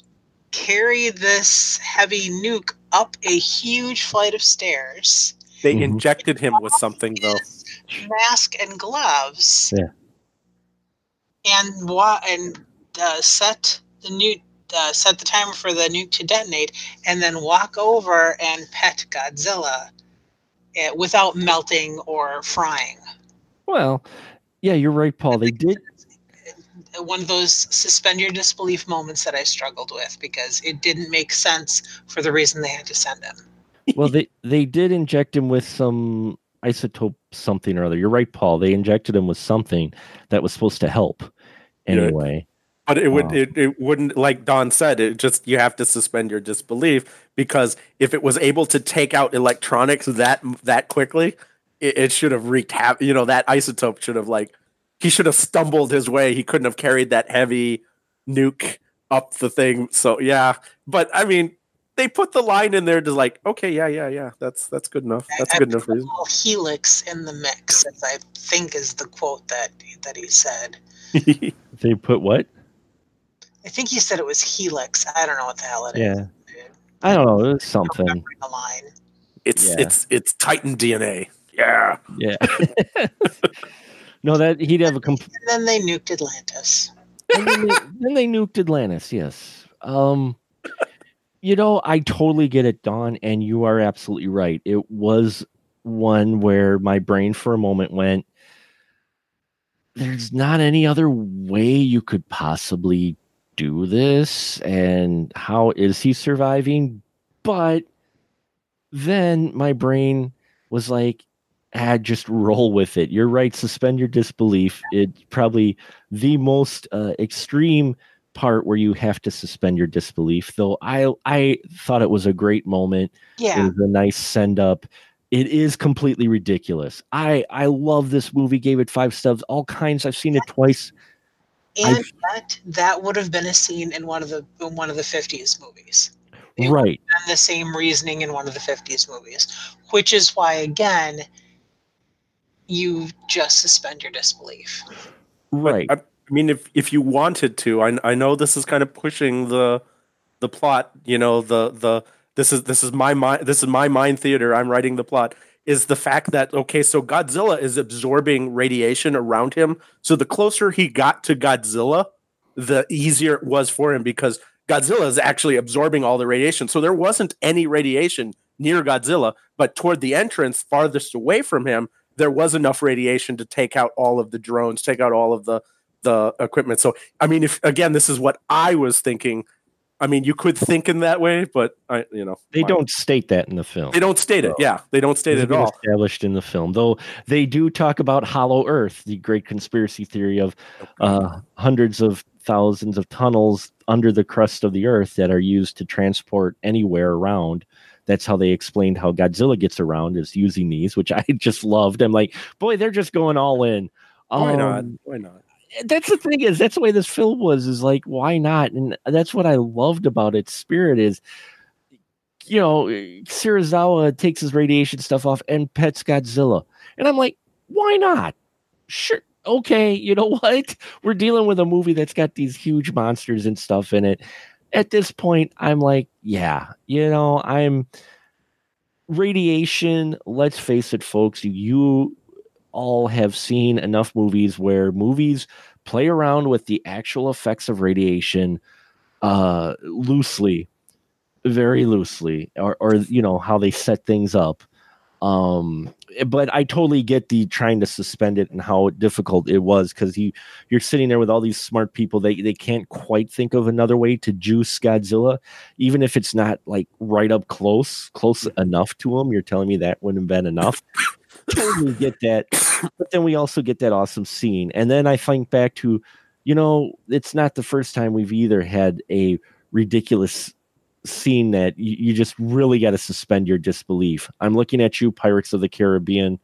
carry this heavy nuke up a huge flight of stairs.
They
Mhm.
injected him with something though.
mask and gloves.
Yeah.
And wa- and uh, set the nuke, uh, set the timer for the nuke to detonate, and then walk over and pet Godzilla without melting or frying.
Well, yeah, you're right, Paul. They did.
One of those suspend your disbelief moments that I struggled with because it didn't make sense for the reason they had to send him.
Well, they they did inject him with some isotope something or other. You're right, Paul. They injected him with something that was supposed to help.
Yeah.
Anyway.
But it would
Wow.
it, it wouldn't like Dawn said, it just you have to suspend your disbelief because if it was able to take out electronics that that quickly, it, it should have wreaked havoc. You know, that isotope should have like he should have stumbled his way. He couldn't have carried that heavy nuke up the thing. So yeah. But I mean, they put the line in there to like, okay, yeah, yeah, yeah. That's that's good enough. That's
I-
good
I
enough
put a
reason.
helix in the mix, as I think is the quote that that he said.
They put what?
I think he said it was helix. I don't know what the hell it is.
Yeah.
dude.
I don't know. It was something.
the line.
it's
Yeah.
it's it's Titan DNA. Yeah.
Yeah. no, that he'd have a complete.
And then they nuked Atlantis.
then, they, then they nuked Atlantis. Yes. Um, you know, I totally get it, Dawn, and you are absolutely right. It was one where my brain for a moment went. there's not any other way you could possibly do this. And how is he surviving? But then my brain was like, ah, just roll with it. You're right. Suspend your disbelief. It's probably the most uh, extreme part where you have to suspend your disbelief. Though I I thought it was a great moment.
Yeah.
It was a nice send up. It is completely ridiculous. I I love this movie. Gave it five stubs. All kinds. I've seen it twice.
And yet, that would have been a scene in one of the in one of the 50s movies. It
right.
And the same reasoning in one of the 50s movies, which is why again you just suspend your disbelief.
Right.
I, I mean, if if you wanted to, I I know this is kind of pushing the the plot. You know, the the this is this is my mind. This is my mind theater. I'm writing the plot. Is the fact that okay? So Godzilla is absorbing radiation around him. So the closer he got to Godzilla, the easier it was for him because Godzilla is actually absorbing all the radiation. So there wasn't any radiation near Godzilla, but toward the entrance farthest away from him, there was enough radiation to take out all of the drones, take out all of the the equipment. So I mean, if again, this is what I was thinking. I mean, you could think in that way, but I, you know,
They
fine.
don't state that in the film.
They don't state it. Yeah, they don't state it at all.
Established in the film, though they do talk about Hollow Earth, the great conspiracy theory of uh, hundreds of thousands of tunnels under the crust of the Earth that are used to transport anywhere around. That's how they explained how Godzilla gets around is using these, which I just loved. I'm like, boy, they're just going all in.
Why not?
Um,
Why not?
That's the thing is that's the way this film was is like why not? And that's what i loved about its spirit is you know eh, Serizawa takes his radiation stuff off and pets godzilla. And i'm like why not? Sure okay you know what? We're dealing with a movie that's got these huge monsters and stuff in it. At this point i'm like yeah you know i'm radiation let's face it folks you all have seen enough movies where movies play around with the actual effects of radiation uh loosely very loosely or or you know how they set things up. Um but i totally get the trying to suspend it and how difficult it was because you you're sitting there with all these smart people they they can't quite think of another way to juice godzilla even if it's not like right up close close enough to him you're telling me that wouldn't have been enough totally get that. But then we also get that awesome scene. And then I think back to, you know, it's not the first time we've either had a ridiculous scene that you, you just really got to suspend your disbelief. I'm looking at you, Pirates of the Caribbean,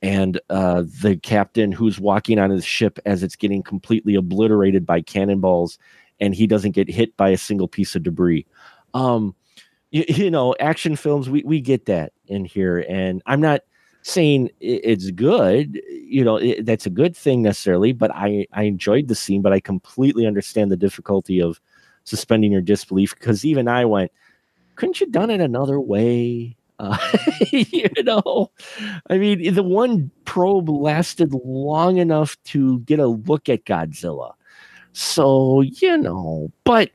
and uh, the captain who's walking on his ship as it's getting completely obliterated by cannonballs, and he doesn't get hit by a single piece of debris. Um, you, you know, action films, we, we get that in here. And I'm not saying it's good you know it, that's a good thing necessarily but i i enjoyed the scene but i completely understand the difficulty of suspending your disbelief because even i went couldn't you done it another way? Uh, you know? I mean the one probe lasted long enough to get a look at godzilla. So you know but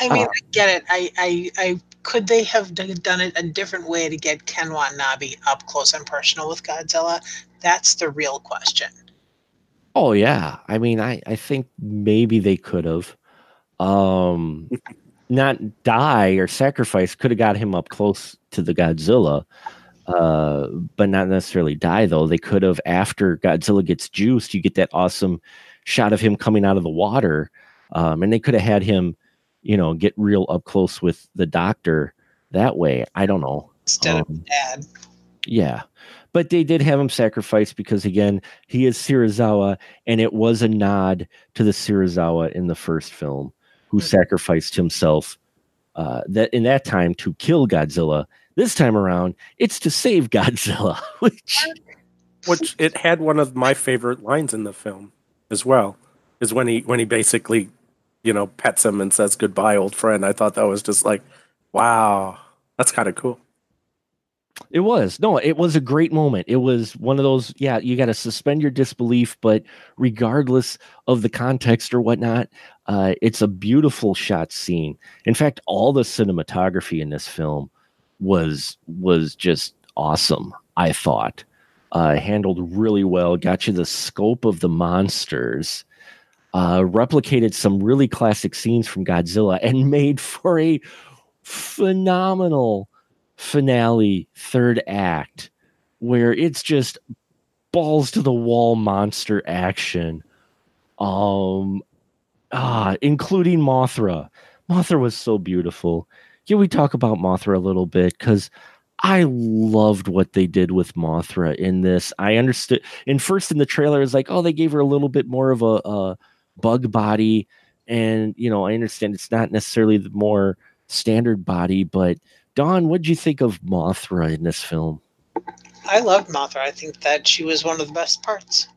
I mean,
Uh,
I get it. I, I, I could they have d- done it a different way to get Ken Watanabe up close and personal with Godzilla? That's the real question.
Oh yeah. I mean, I I think maybe they could have um not die or sacrifice could have got him up close to the Godzilla. Uh but not necessarily die though. They could have after Godzilla gets juiced, you get that awesome shot of him coming out of the water. Um and they could have had him, you know, get real up close with the doctor that way. I don't know.
Instead
Um,
of Dad.
yeah. But they did have him sacrificed because again, he is Serizawa, and it was a nod to the Serizawa in the first film, who
Mhm.
sacrificed himself uh, that in that time to kill Godzilla. This time around, it's to save Godzilla, which
Which it had one of my favorite lines in the film as well, is when he when he basically, you know, pets him and says goodbye, old friend. I thought that was just like, wow, that's kind of cool.
It was. No, it was a great moment. It was one of those, yeah, you got to suspend your disbelief, but regardless of the context or whatnot, uh, it's a beautiful shot scene. In fact, all the cinematography in this film was was just awesome, I thought. uh, handled really well. Got you the scope of the monsters. Uh, replicated some really classic scenes from Godzilla and made for a phenomenal finale third act where it's just balls to the wall monster action. Um ah including mothra. Mothra was so beautiful. Can we talk about mothra a little bit because i loved what they did with mothra in this. I understood And first in the trailer it's like oh they gave her a little bit more of a, a bug body and you know i understand it's not necessarily the more standard body but dawn what did you think of mothra in this film
I loved Mothra. I think that she was one of the best parts.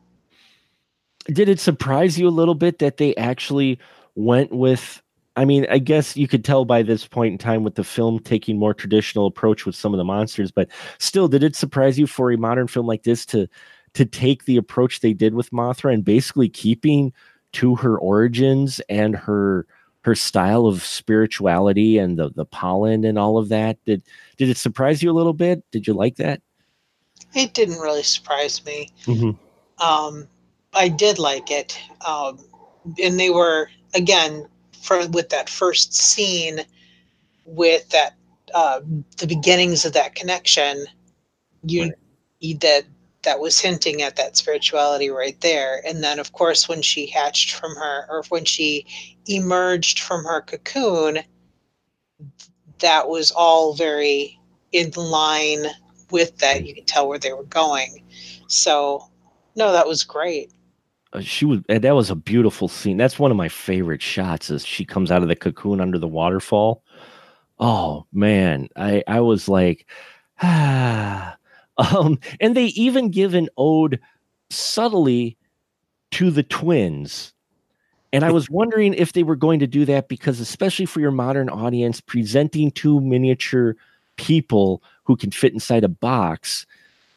did it surprise you a little bit that they actually went with i mean i guess you could tell by this point in time with the film taking more traditional approach with some of the monsters but still did it surprise you for a modern film like this to to take the approach they did with mothra and basically keeping to her origins and her her style of spirituality and the the pollen and all of that did did it surprise you a little bit did you like that
It didn't really surprise me.
mm-hmm.
Um, I did like it, um, and they were again for with that first scene with that uh, the beginnings of that connection. You,
Right.
you that that was hinting at that spirituality right there, and then of course when she hatched from her or when she emerged from her cocoon, that was all very in line with that. You could tell where they were going. So, no, that was great.
uh, she was and that was a beautiful scene that's one of my favorite shots as she comes out of the cocoon under the waterfall oh man i i was like ah um and they even give an ode subtly to the twins. And i was wondering if they were going to do that because especially for your modern audience presenting two miniature people who can fit inside a box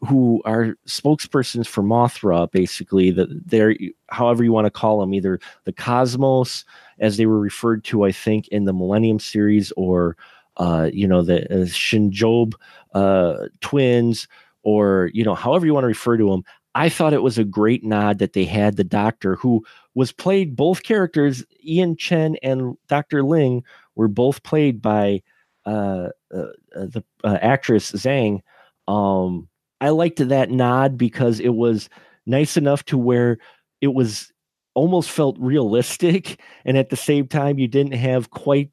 who are spokespersons for Mothra, basically, that they're however you want to call them, either the cosmos, as they were referred to, I think, in the Millennium series, or uh, you know, the uh, Shinjob uh, twins, or you know, however you want to refer to them. I thought it was a great nod that they had the doctor who was played both characters, Ilene Chen and Dr. Ling, were both played by uh, uh, uh, the uh, actress Zhang. Um, I liked that nod because it was nice enough to where it was almost felt realistic, and at the same time, you didn't have quite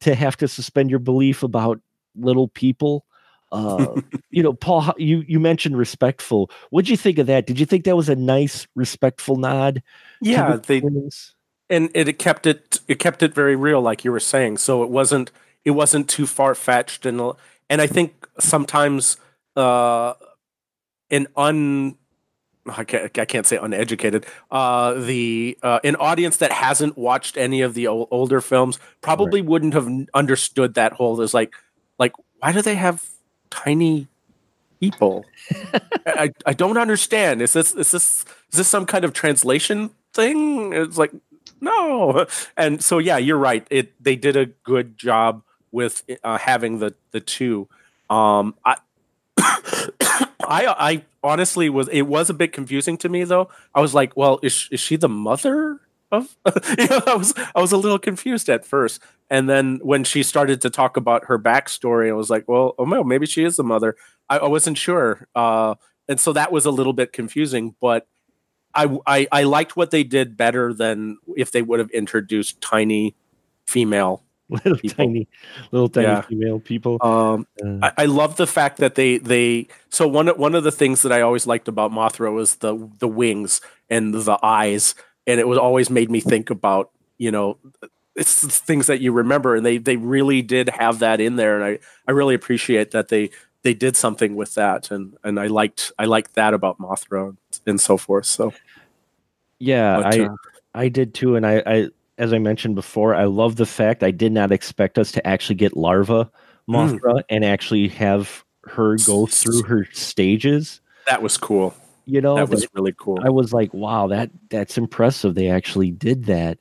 to have to suspend your belief about little people. Uh, you know, Paul, you you mentioned respectful. What'd you think of that? Did you think that was a nice, respectful nod?
Yeah, they
twins?
and it, it kept it it kept it very real, like you were saying. So it wasn't it wasn't too far fetched, and and I think sometimes uh, an un I can't, I can't say uneducated. Uh, the uh, an audience that hasn't watched any of the ol- older films probably wouldn't have understood that whole. There's like, like why do they have tiny people? I, I don't understand. Is this is this is this some kind of translation thing? It's like no. And so yeah, you're right. It they did a good job with uh, having the the two. Um, I I I honestly was it was a bit confusing to me though. I was like, well, is is she the mother of? you know, I was I was a little confused at first, and then when she started to talk about her backstory, I was like, well, oh no, maybe she is the mother. I, I wasn't sure, uh, and so that was a little bit confusing, but. I, I, I liked what they did better than if they would have introduced tiny female.
little
people.
tiny, little tiny
Yeah.
female people.
Um,
Uh,
I, I love the fact that they they so one of- one of the things that I always liked about Mothra was the the wings and the eyes, and it was always made me think about you know it's things that you remember, and they they really did have that in there, and I I really appreciate that they they did something with that, and and I liked I liked that about Mothra and so forth. So
yeah,
but,
I
uh,
I did too, and I, I as I mentioned before, I love the fact I did not expect us to actually get larva
Mm.
Mothra and actually have her go through her stages.
that was cool.
You know,
That was really cool.
I was like, wow, that that's impressive. They actually did that.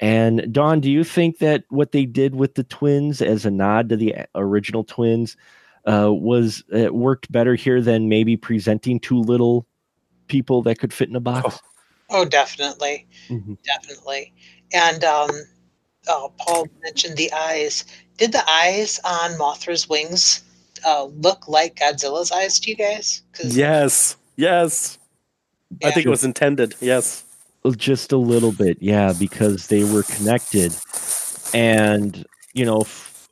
And Dawn, do you think that what they did with the twins as a nod to the original twins, uh, was it worked better here than maybe presenting two little people that could fit in a box.
Oh, definitely,
Mhm.
definitely. And um, oh, Paul mentioned the eyes. Did the eyes on Mothra's wings uh, look like Godzilla's eyes to you guys? 'Cause-
Yes, yes. I think it was intended. Yes.
Just a little bit, yeah, because they were connected. And, you know, f-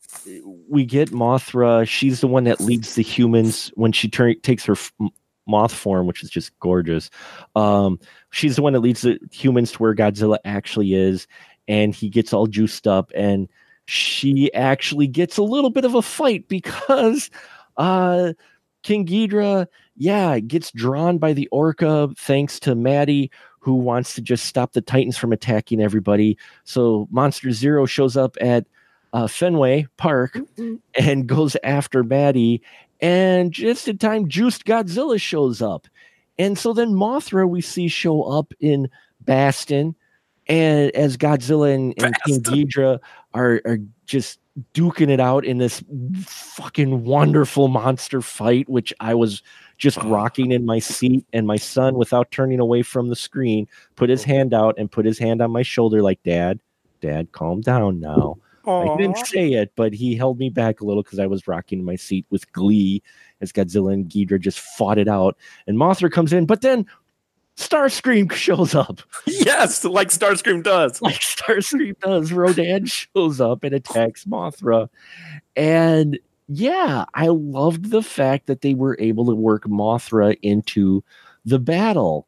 we get Mothra. She's the one that leads the humans when she turn, takes her f- m- moth form, which is just gorgeous. Um, she's the one that leads the humans to where Godzilla actually is. And he gets all juiced up. And she actually gets a little bit of a fight because uh, King Ghidra, yeah, it gets drawn by the orca thanks to Maddie who wants to just stop the Titans from attacking everybody. So Monster Zero shows up at uh, Fenway Park and goes after Maddie. And just in time, Juiced Godzilla shows up. And so then Mothra we see show up in Boston. And as Godzilla and, and King
Boston.
Ghidra are, are just duking it out in this fucking wonderful monster fight, which I was just
Oh.
rocking in my seat. And my son, without turning away from the screen, put his oh. hand out and put his hand on my shoulder, like, Dad, Dad, calm down now. I didn't say it, but he held me back a little because I was rocking in my seat with glee as Godzilla and Ghidra just fought it out. And Mothra comes in, but then Starscream shows up.
Yes, like Starscream does.
like Starscream does. Rodan shows up and attacks Mothra. And yeah, I loved the fact that they were able to work Mothra into the battle.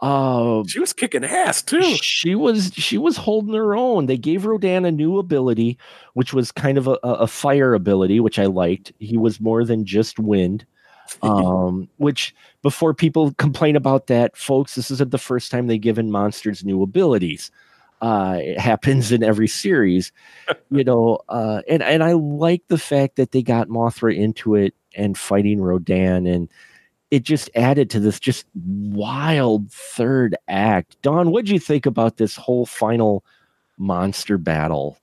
Uh,
She was kicking ass too.
she was she was holding her own. They gave Rodan a new ability, which was kind of a, a fire ability, which I liked. He was more than just wind. Um, which before people complain about that, folks, this isn't the first time they've given monsters new abilities. Uh, it happens in every series, you know. Uh, and and I like the fact that they got Mothra into it and fighting Rodan, and it just added to this just wild third act. Dawn, what do you think about this whole final monster battle?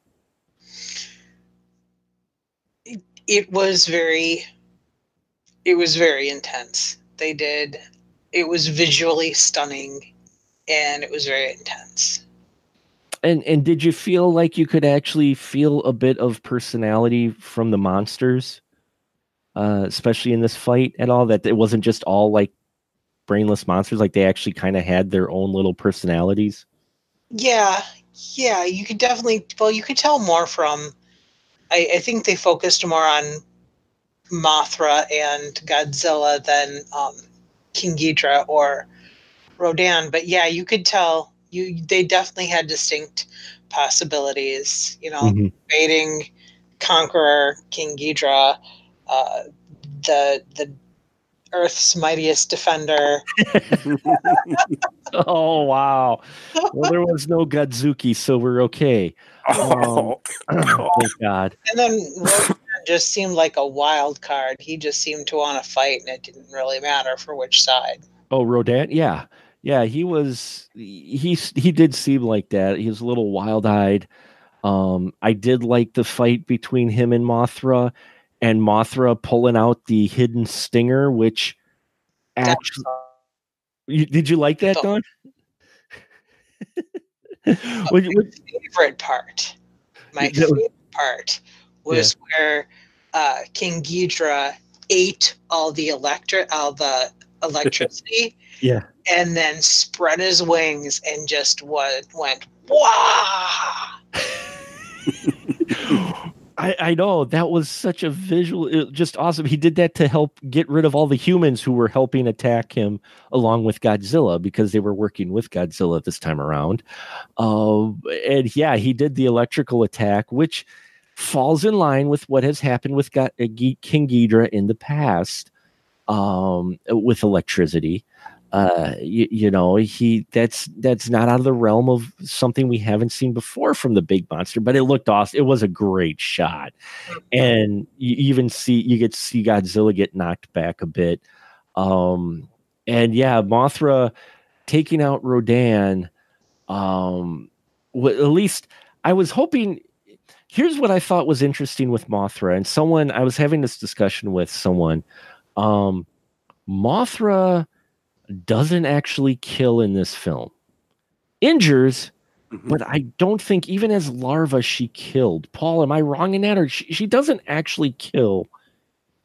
it was very it was very intense they did it was visually stunning and it was very intense
And and did you feel like you could actually feel a bit of personality from the monsters, uh, especially in this fight at all? That it wasn't just all like brainless monsters; like they actually kind of had their own little personalities.
yeah yeah you could definitely well you could tell more from i, I think they focused more on mothra and godzilla than um, king ghidra or rodan but yeah you could tell you they definitely had distinct possibilities you know
Mhm.
invading conqueror king ghidra uh, the the earth's mightiest defender
Oh wow! Well, there was no Godzooky, so we're okay.
Oh,
Thank God.
and then Rodan just seemed like a wild card he just seemed to want to fight and it didn't really matter for which side
Oh, Rodan, yeah, yeah. He was he he did seem like that. He was a little wild eyed. Um, I did like the fight between him and Mothra, and Mothra pulling out the hidden stinger, which actually, you, did you like that, Dawn? Would-
favorite part my
that
favorite part was where uh, king ghidra ate all the electric all the electricity
yeah.
And then spread his wings and just went went wow
I, I know that was such a visual, just awesome. He did that to help get rid of all the humans who were helping attack him along with Godzilla because they were working with Godzilla this time around. Uh, and yeah, he did the electrical attack, which falls in line with what has happened with Go- uh, King Ghidra in the past um, with electricity. Uh, you, you know, he that's that's not out of the realm of something we haven't seen before from the big monster, but it looked awesome. It was a great shot, and you even see you get to see Godzilla get knocked back a bit. Um, and yeah, Mothra taking out Rodan. Um, at least I was hoping here's what I thought was interesting with Mothra, and someone I was having this discussion with someone. Um, Mothra doesn't actually kill in this film, injures,
Mhm.
but I don't think even as larva she killed. Paul, am I wrong in that, or she, she doesn't actually kill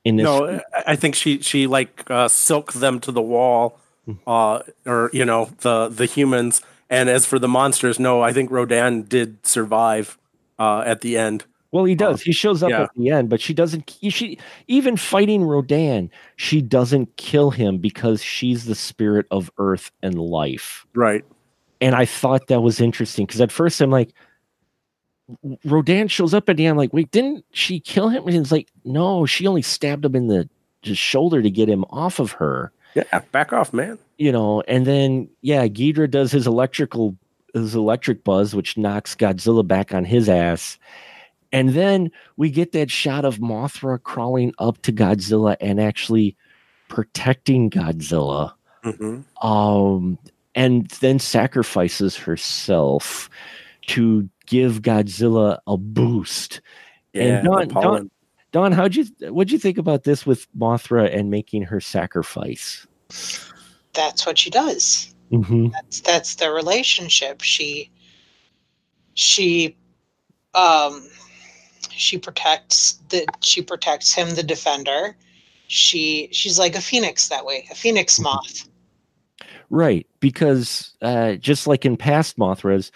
in this?
No, I- I think she she like uh, silked them to the wall,
Hmm.
uh, or you know the the humans. And as for the monsters, no, I think Rodan did survive uh, at the end.
Well, he does. He shows up
yeah.
at the end, but she doesn't. She even fighting Rodan, she doesn't kill him because she's the spirit of Earth and life.
Right.
And I thought that was interesting because at first I'm like, Rodan shows up at the end. I'm like, wait, didn't she kill him? And it's like, no, she only stabbed him in the, shoulder to get him off of her.
Yeah. Back off, man.
You know, and then yeah, Ghidorah does his electrical his electric buzz, which knocks Godzilla back on his ass. And then we get that shot of Mothra crawling up to Godzilla and actually protecting Godzilla.
hmm
Um, and then sacrifices herself to give Godzilla a boost.
Yeah.
And Dawn-
the pollen.
Dawn, how'd you what'd you think about this with Mothra and making her sacrifice?
That's what she does.
Mm-hmm.
That's that's their relationship. She she um she protects the she protects him, the defender. She she's like a phoenix that way, a phoenix moth.
Right, because uh, just like in past Mothras,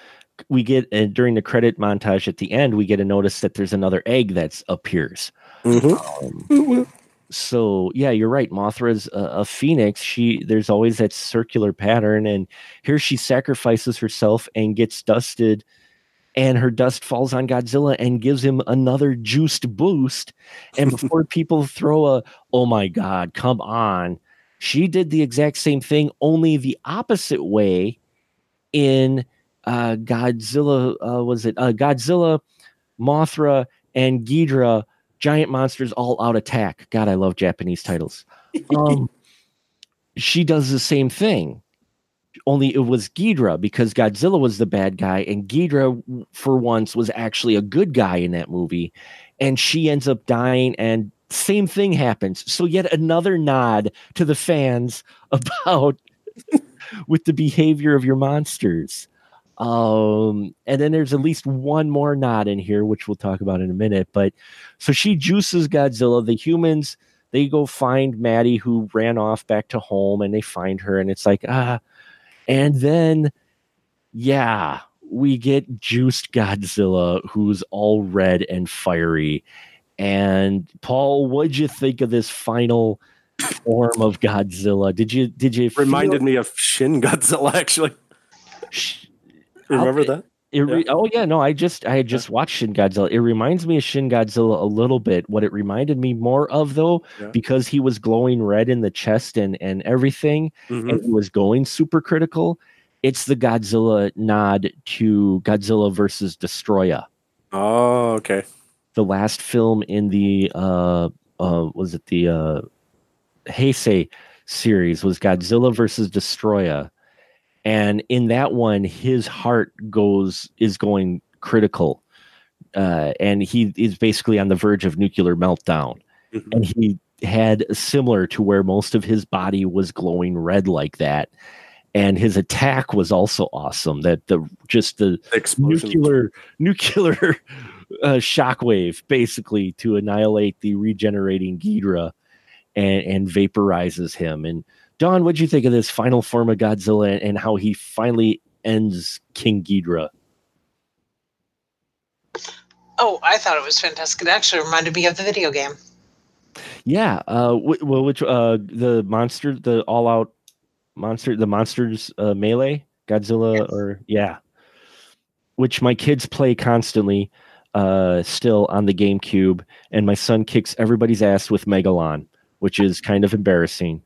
we get uh, during the credit montage at the end, we get a notice that there's another egg that appears.
Mhm.
Um, so yeah, you're right. Mothra's a, a phoenix. She there's always that circular pattern, and here she sacrifices herself and gets dusted, and her dust falls on Godzilla and gives him another juiced boost. And before people throw a "Oh my God, come on," she did the exact same thing, only the opposite way. In uh, Godzilla, uh, was it uh, Godzilla, Mothra, and Ghidorah? giant monsters all out attack. God, I love Japanese titles. Um, she does the same thing. Only it was Ghidorah because Godzilla was the bad guy, and Ghidorah, for once, was actually a good guy in that movie. And she ends up dying, and same thing happens. So, yet another nod to the fans about with the behavior of your monsters. Um, and then there's at least one more nod in here, which we'll talk about in a minute. But so she juices Godzilla. The humans they go find Maddie who ran off back to home, and they find her, and it's like ah. And then, yeah, we get juiced Godzilla, who's all red and fiery. And Paul, what'd you think of this final form of Godzilla? Did you did you feel-
Reminded me of Shin Godzilla, actually.
Sh-
Remember
I'll-
that?
Re- Oh yeah, no, I just I had just watched Shin Godzilla. It reminds me of Shin Godzilla a little bit. What it reminded me more of though,
Yeah.
because he was glowing red in the chest and and everything,
Mhm.
and he was going super critical. It's the Godzilla nod to Godzilla versus Destoroyah,
Oh, okay.
the last film in the uh uh was it the uh Heisei series was Godzilla versus Destoroyah. And in that one, his heart goes is going critical. Uh, and he is basically on the verge of nuclear meltdown.
Mhm.
And he had similar to where most of his body was glowing red like that. And his attack was also awesome. That the just the
Explosion.
nuclear nuclear uh, shockwave basically to annihilate the regenerating Ghidorah and, and vaporizes him. And Dawn, what'd you think of this final form of Godzilla and, how he finally ends King Ghidorah?
Oh, I thought it was fantastic. It actually reminded me of the video game.
Yeah, uh, well, which uh, the monster, the all-out monster, the monsters uh, melee, Godzilla,
Yes.
or yeah, which my kids play constantly, uh, still on the GameCube, and my son kicks everybody's ass with Megalon, which is kind of embarrassing,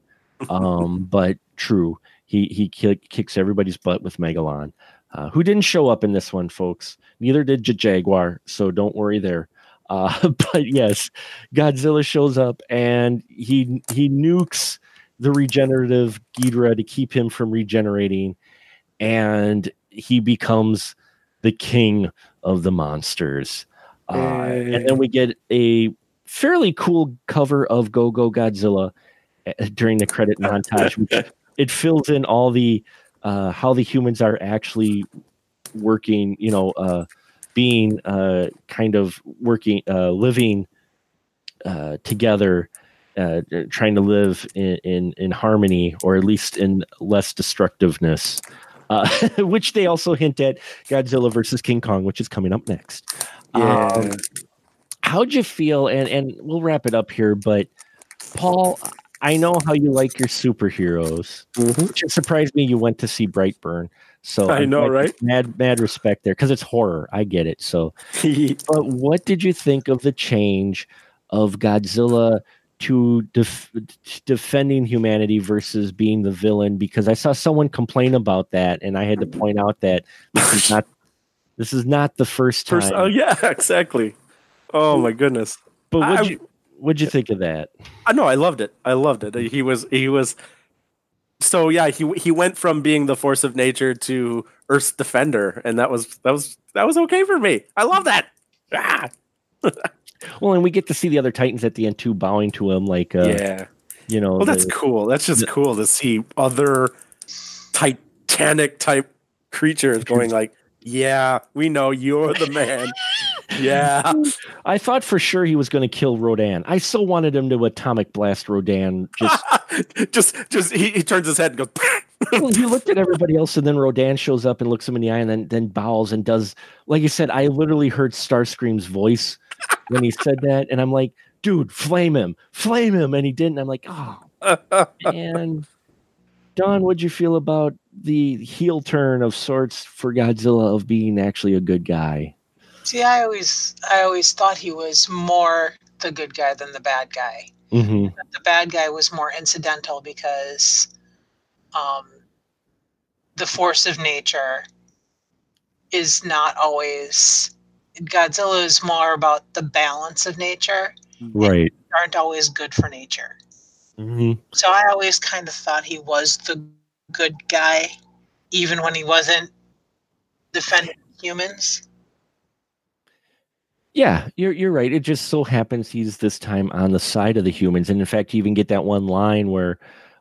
um, but true. He he kick, kicks everybody's butt with Megalon, uh, who didn't show up in this one, folks. Neither did J- Jaguar, so don't worry there. Uh, but yes, Godzilla shows up and he he nukes the regenerative Ghidorah to keep him from regenerating, and he becomes the king of the monsters. Uh, and then we get a fairly cool cover of Go Go Godzilla during the credit montage. Which it fills in all the uh, how the humans are actually working. You know, uh, being uh, kind of working, uh, living uh, together. Uh, trying to live in, in in harmony, or at least in less destructiveness, uh, which they also hint at Godzilla versus King Kong, which is coming up next.
Yeah.
Um, how'd you feel? And and we'll wrap it up here, but Paul, I know how you like your superheroes.
Mhm.
It surprised me you went to see Brightburn. So
I know,
like,
right?
Mad mad respect there because it's horror. I get it. So, but what did you think of the change of Godzilla? To def- defending humanity versus being the villain, because I saw someone complain about that, and I had to point out that this is not this is not the first time.
First, oh yeah, exactly. Oh my goodness.
But what'd you what'd you think of that?
I know. I loved it. I loved it. He was. He was. So yeah, he he went from being the force of nature to Earth's defender, and that was that was that was okay for me. I love that. Ah,
Well, and we get to see the other Titans at the end too, bowing to him, like uh,
yeah.
you know.
Well, that's
the-
cool. That's just
the-
cool to see other Titanic type creatures going like, "Yeah, we know you're the man." Yeah,
I thought for sure he was going to kill Rodan. I so wanted him to atomic blast Rodan. Just
just just he, he turns his head and goes.
well, he looked at everybody else, and then Rodan shows up and looks him in the eye, and then then bows and does like you said. I literally heard Starscream's voice when he said that, and I'm like, dude, flame him, flame him, and he didn't. I'm like, oh, and Dawn, what'd you feel about the heel turn of sorts for Godzilla of being actually a good guy?
See, I always, I always thought he was more the good guy than the bad guy.
Mm-hmm.
The bad guy was more incidental because, um, the force of nature is not always. Godzilla is more about the balance of nature.
Right.
Aren't always good for nature.
Mm-hmm.
So I always kind of thought he was the good guy, even when he wasn't defending humans.
Yeah, you're you're right. It just so happens he's this time on the side of the humans, and in fact, you even get that one line where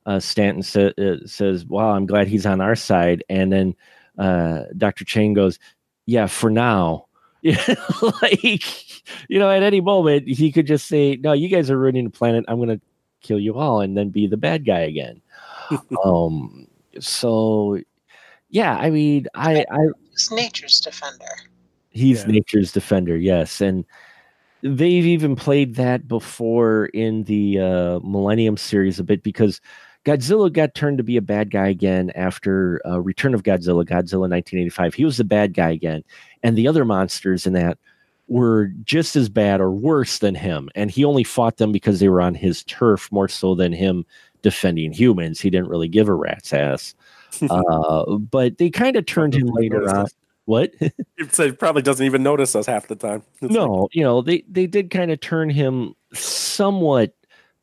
uh, Stanton sa- uh, says, "Wow, I'm glad he's on our side," and then uh, Doctor Chang goes, "Yeah, for now." Yeah, like you know, at any moment he could just say, "No, you guys are ruining the planet. I'm going to kill you all," and then be the bad guy again. um. So, yeah, I mean, I I
He's nature's defender.
He's
Yeah.
nature's defender, yes. And they've even played that before in the uh, Millennium series a bit because Godzilla got turned to be a bad guy again after uh, Return of Godzilla, Godzilla 1985. He was the bad guy again. And the other monsters in that were just as bad or worse than him. And he only fought them because they were on his turf more so than him defending humans. He didn't really give a rat's ass. uh, but they kind of turned him later on. What?
It said probably doesn't even notice us half the time. It's
no, you know, they they did kind of turn him somewhat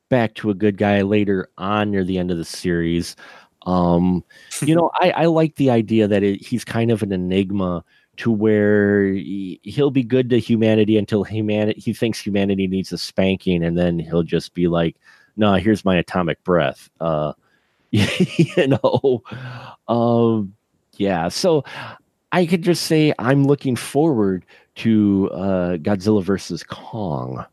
back to a good guy later on near the end of the series. Um, you know, I I like the idea that it, he's kind of an enigma to where he, he'll be good to humanity until humanity he thinks humanity needs a spanking, and then he'll just be like, "No, here's my atomic breath." Uh, you know, um, yeah. So I could just say I'm looking forward to uh, Godzilla versus Kong.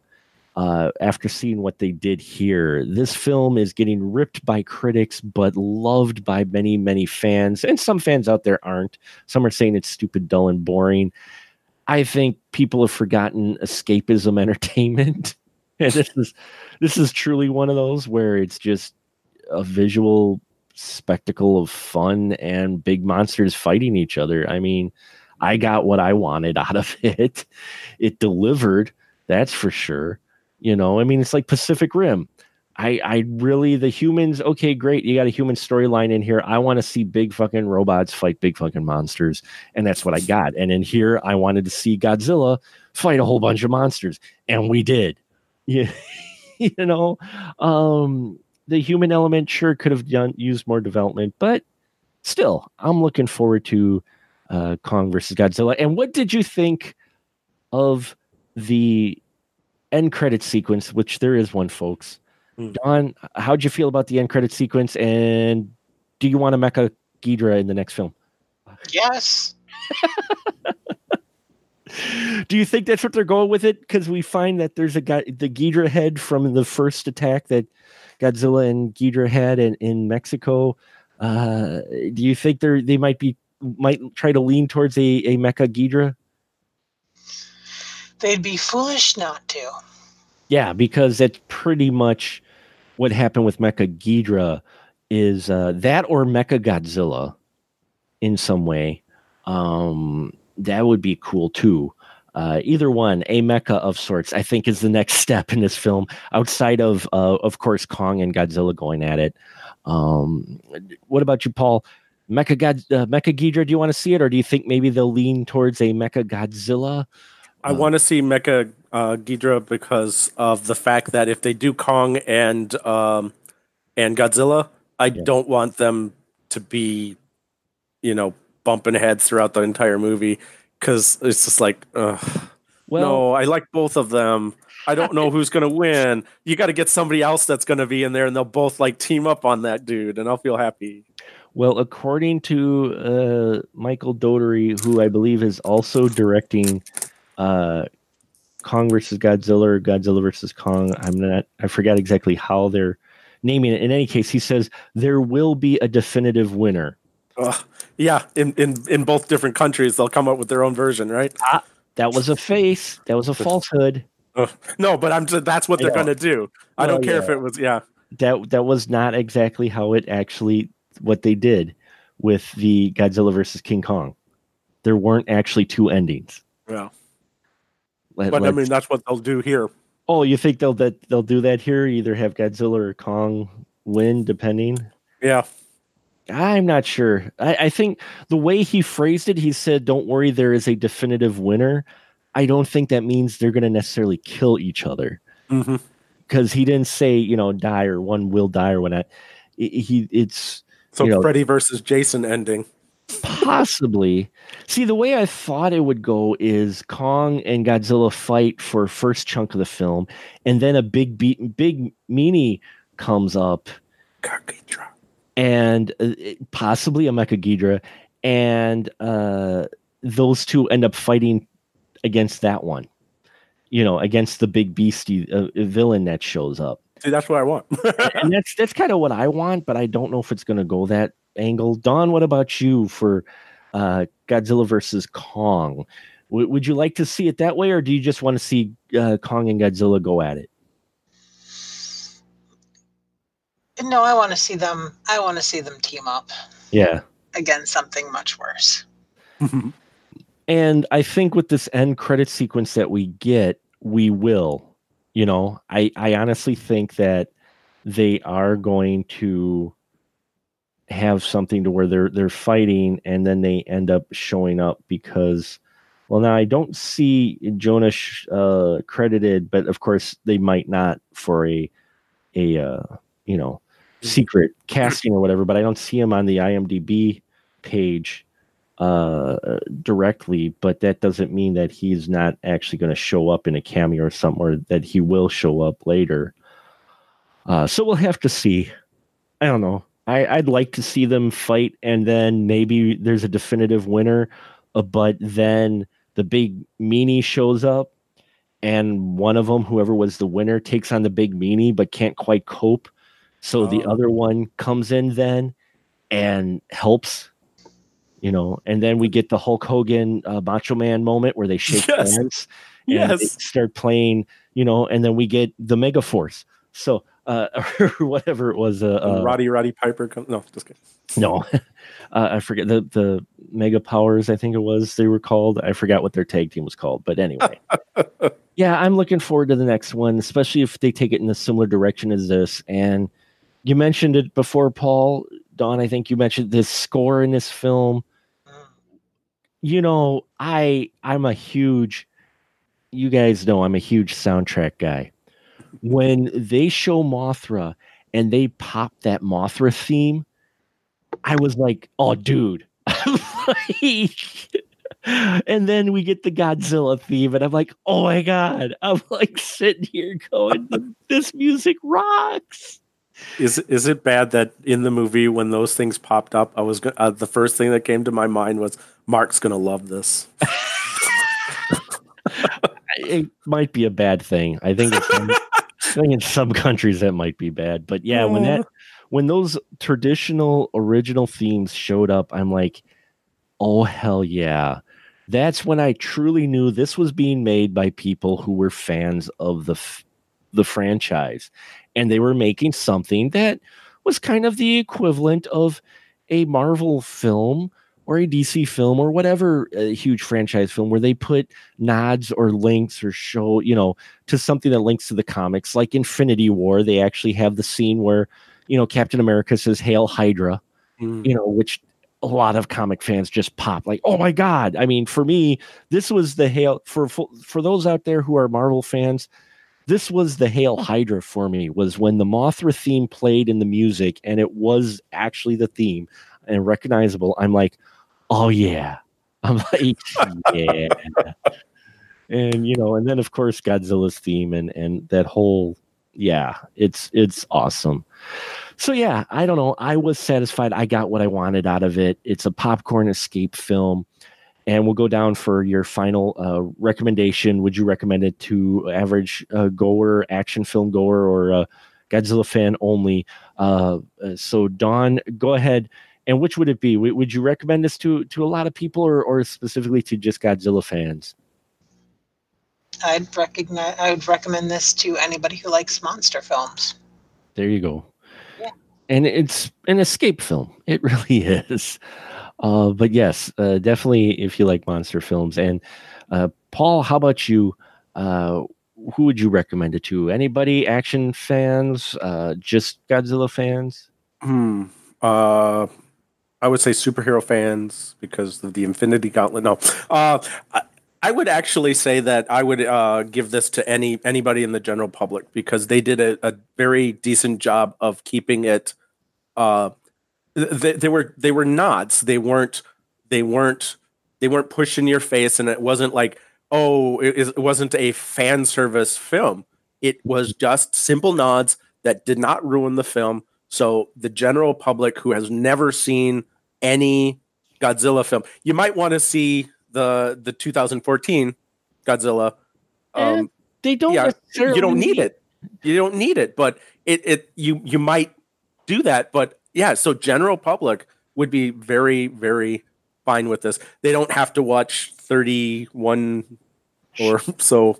Uh, after seeing what they did here, this film is getting ripped by critics, but loved by many, many fans. And some fans out there aren't. Some are saying it's stupid, dull, and boring. I think people have forgotten escapism entertainment, and this is this is truly one of those where it's just a visual spectacle of fun and big monsters fighting each other. I mean, I got what I wanted out of it. It delivered, that's for sure. You know, I mean, it's like Pacific Rim. I, I really the humans. Okay, great. You got a human storyline in here. I want to see big fucking robots fight big fucking monsters, and that's what I got. And in here, I wanted to see Godzilla fight a whole bunch of monsters, and we did. Yeah, you know, um, the human element sure could have done used more development, but still, I'm looking forward to uh, Kong versus Godzilla. And what did you think of the end credit sequence, which there is one, folks.
Hmm.
Don, how'd you feel about the end credit sequence? And do you want a mecha Ghidorah in the next film?
Yes.
Do you think that's what they're going with it? Because we find that there's a guy, the Ghidorah head from the first attack that Godzilla and Ghidorah had in, in Mexico. Uh, do you think they're they might be might try to lean towards a, a mecha Ghidorah?
They'd be foolish not to.
Yeah, because that's pretty much what happened with Mecha Ghidorah is uh, that or Mecha Godzilla in some way. Um, that would be cool too. Uh, either one, a mecha of sorts, I think, is the next step in this film. Outside of, uh, of course, Kong and Godzilla going at it. Um, what about you, Paul? Mecha God, uh, Mecha Ghidorah, do you want to see it, or do you think maybe they'll lean towards a Mecha Godzilla?
I want to see Mecha uh, Ghidorah because of the fact that if they do Kong and um, and Godzilla, I
Yeah.
don't want them to be, you know, bumping heads throughout the entire movie because it's just like, ugh.
Well,
no, I like both of them. I don't know who's gonna win. You got to get somebody else that's gonna be in there, and they'll both like team up on that dude, and I'll feel happy.
Well, according to uh, Michael Dougherty, who I believe is also directing uh, Kong versus Godzilla or Godzilla versus Kong, I'm not, I forgot exactly how they're naming it. In any case, he says there will be a definitive winner.
Ugh. Yeah, in, in in both different countries, they'll come up with their own version, right?
Ah, That was a face. That was a falsehood.
Ugh. No, but I'm just, that's what they're
know.
gonna do. I
Well,
don't care if it was yeah.
That that was not exactly how it actually what they did with the Godzilla versus King Kong. There weren't actually two endings.
Yeah.
Let-
But I mean, that's what they'll do here.
Oh, you think they'll that they'll do that here? Either have Godzilla or Kong win, depending.
Yeah.
I'm not sure. I, I think the way he phrased it, he said, "Don't worry, there is a definitive winner." I don't think that means they're going to necessarily kill each other
mm-hmm.
because he didn't say, you know, die or one will die or whatnot. I- He, it's
So
You know-
Freddy versus Jason ending.
possibly see the way I thought it would go is Kong and Godzilla fight for first chunk of the film, and then a big beat, big meanie comes up
Kakitra.
And uh, possibly a Mecha Ghidorah, and uh, those two end up fighting against that one. You know, against the big beastie uh, villain that shows up,
See, that's what I want.
and that's that's kind of what I want, but I don't know if it's going to go that angle. Dawn, what about you for uh, Godzilla versus Kong? W- would you like to see it that way, or do you just want to see uh, Kong and Godzilla go at it?
No, I want to see them. I want to see them team up
Yeah.
against something much worse.
and I think with this end credit sequence that we get, we will. You know, I I honestly think that they are going to have something to where they're they're fighting and then they end up showing up because well now I don't see Jonah uh credited but of course they might not for a a uh you know secret casting or whatever but I don't see him on the IMDb page uh directly but that doesn't mean that he's not actually going to show up in a cameo or something or that he will show up later. Uh so we'll have to see. I don't know. I, i'd like to see them fight and then maybe there's a definitive winner uh, but then the big meanie shows up and one of them whoever was the winner takes on the big meanie but can't quite cope so the
Oh.
other one comes in then and helps you know, and then we get the Hulk Hogan uh, Macho Man moment where they shake
Yes.
hands and
yes.
start playing, you know, and then we get the Mega Force. So, uh, or whatever it was, uh, uh,
Roddy Roddy Piper comes. No, just kidding.
no, uh, I forget the the Mega Powers. I think it was they were called. I forgot what their tag team was called, but anyway. yeah, I'm looking forward to the next one, especially if they take it in a similar direction as this. And you mentioned it before, Paul. Dawn, I think you mentioned this score in this film. You know, I I'm a huge you guys know I'm a huge soundtrack guy. When they show Mothra and they pop that Mothra theme, I was like, "Oh, dude!" Like, and then we get the Godzilla theme, and I'm like, oh my god! I'm like sitting here going, this music rocks.
Is is it bad that in the movie when those things popped up, I was uh, the first thing that came to my mind was Mark's gonna love this.
it might be a bad thing. I think it's, I think in some countries that might be bad, but yeah, when that when those traditional original themes showed up, I'm like, oh hell yeah that's when I truly knew this was being made by people who were fans of the f- the franchise, and they were making something that was kind of the equivalent of a Marvel film or a DC film or whatever a huge franchise film where they put nods or links or show, you know, to something that links to the comics. Like Infinity War, they actually have the scene where, you know, Captain America says "Hail Hydra," mm. you know, which a lot of comic fans just pop like, "Oh my god!" I mean, for me, this was the hail for for, for those out there who are Marvel fans. This was the Hail Hydra for me. Was when the Mothra theme played in the music, and it was actually the theme and recognizable. I'm like, "Oh yeah!" I'm like, "Yeah." and you know, and then of course Godzilla's theme and and that whole yeah, it's it's awesome. So yeah, I don't know. I was satisfied. I got what I wanted out of it. It's a popcorn escape film. And we'll go down for your final uh, recommendation. Would you recommend it to average uh, goer, action film goer, or uh, Godzilla fan only? Uh, uh, so Dawn, go ahead. And which would it be? W- would you recommend this to to a lot of people, or or specifically to just Godzilla fans?
I'd recognize. I would recommend this to anybody who likes monster films.
There you go. Yeah. And it's an escape film. It really is. Uh, but yes, uh, definitely if you like monster films. And uh, Paul, how about you? Uh, who would you recommend it to? Anybody? Action fans? Uh, just Godzilla fans?
Hmm. Uh, I would say superhero fans because of the Infinity Gauntlet. No, uh, I would actually say that I would give this to any anybody in the general public because they did a, a very decent job of keeping it. They, they were they were nods. They weren't they weren't they weren't pushing your face, and it wasn't like oh it, it wasn't a fan service film. It was just simple nods that did not ruin the film. So the general public who has never seen any Godzilla film, you might want to see the the 2014 Godzilla.
Um, they don't. Yeah,
you don't need it. You don't need it, but it it you you might do that. But yeah, so general public would be very very fine with this. They don't have to watch 31 or so.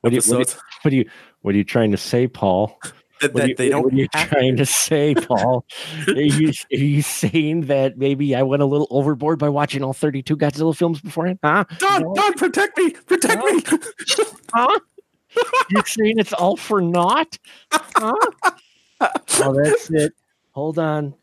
What, you, what, are you what are you trying to say, Paul?
that, that
you,
they don't.
What are you trying to say, Paul? are, you, are you saying that maybe I went a little overboard by watching all 32 Godzilla films beforehand? Huh?
Dawn, no? Dawn, protect me! Protect huh? me!
huh? You're saying it's all for naught? Huh? oh, that's it. Hold on.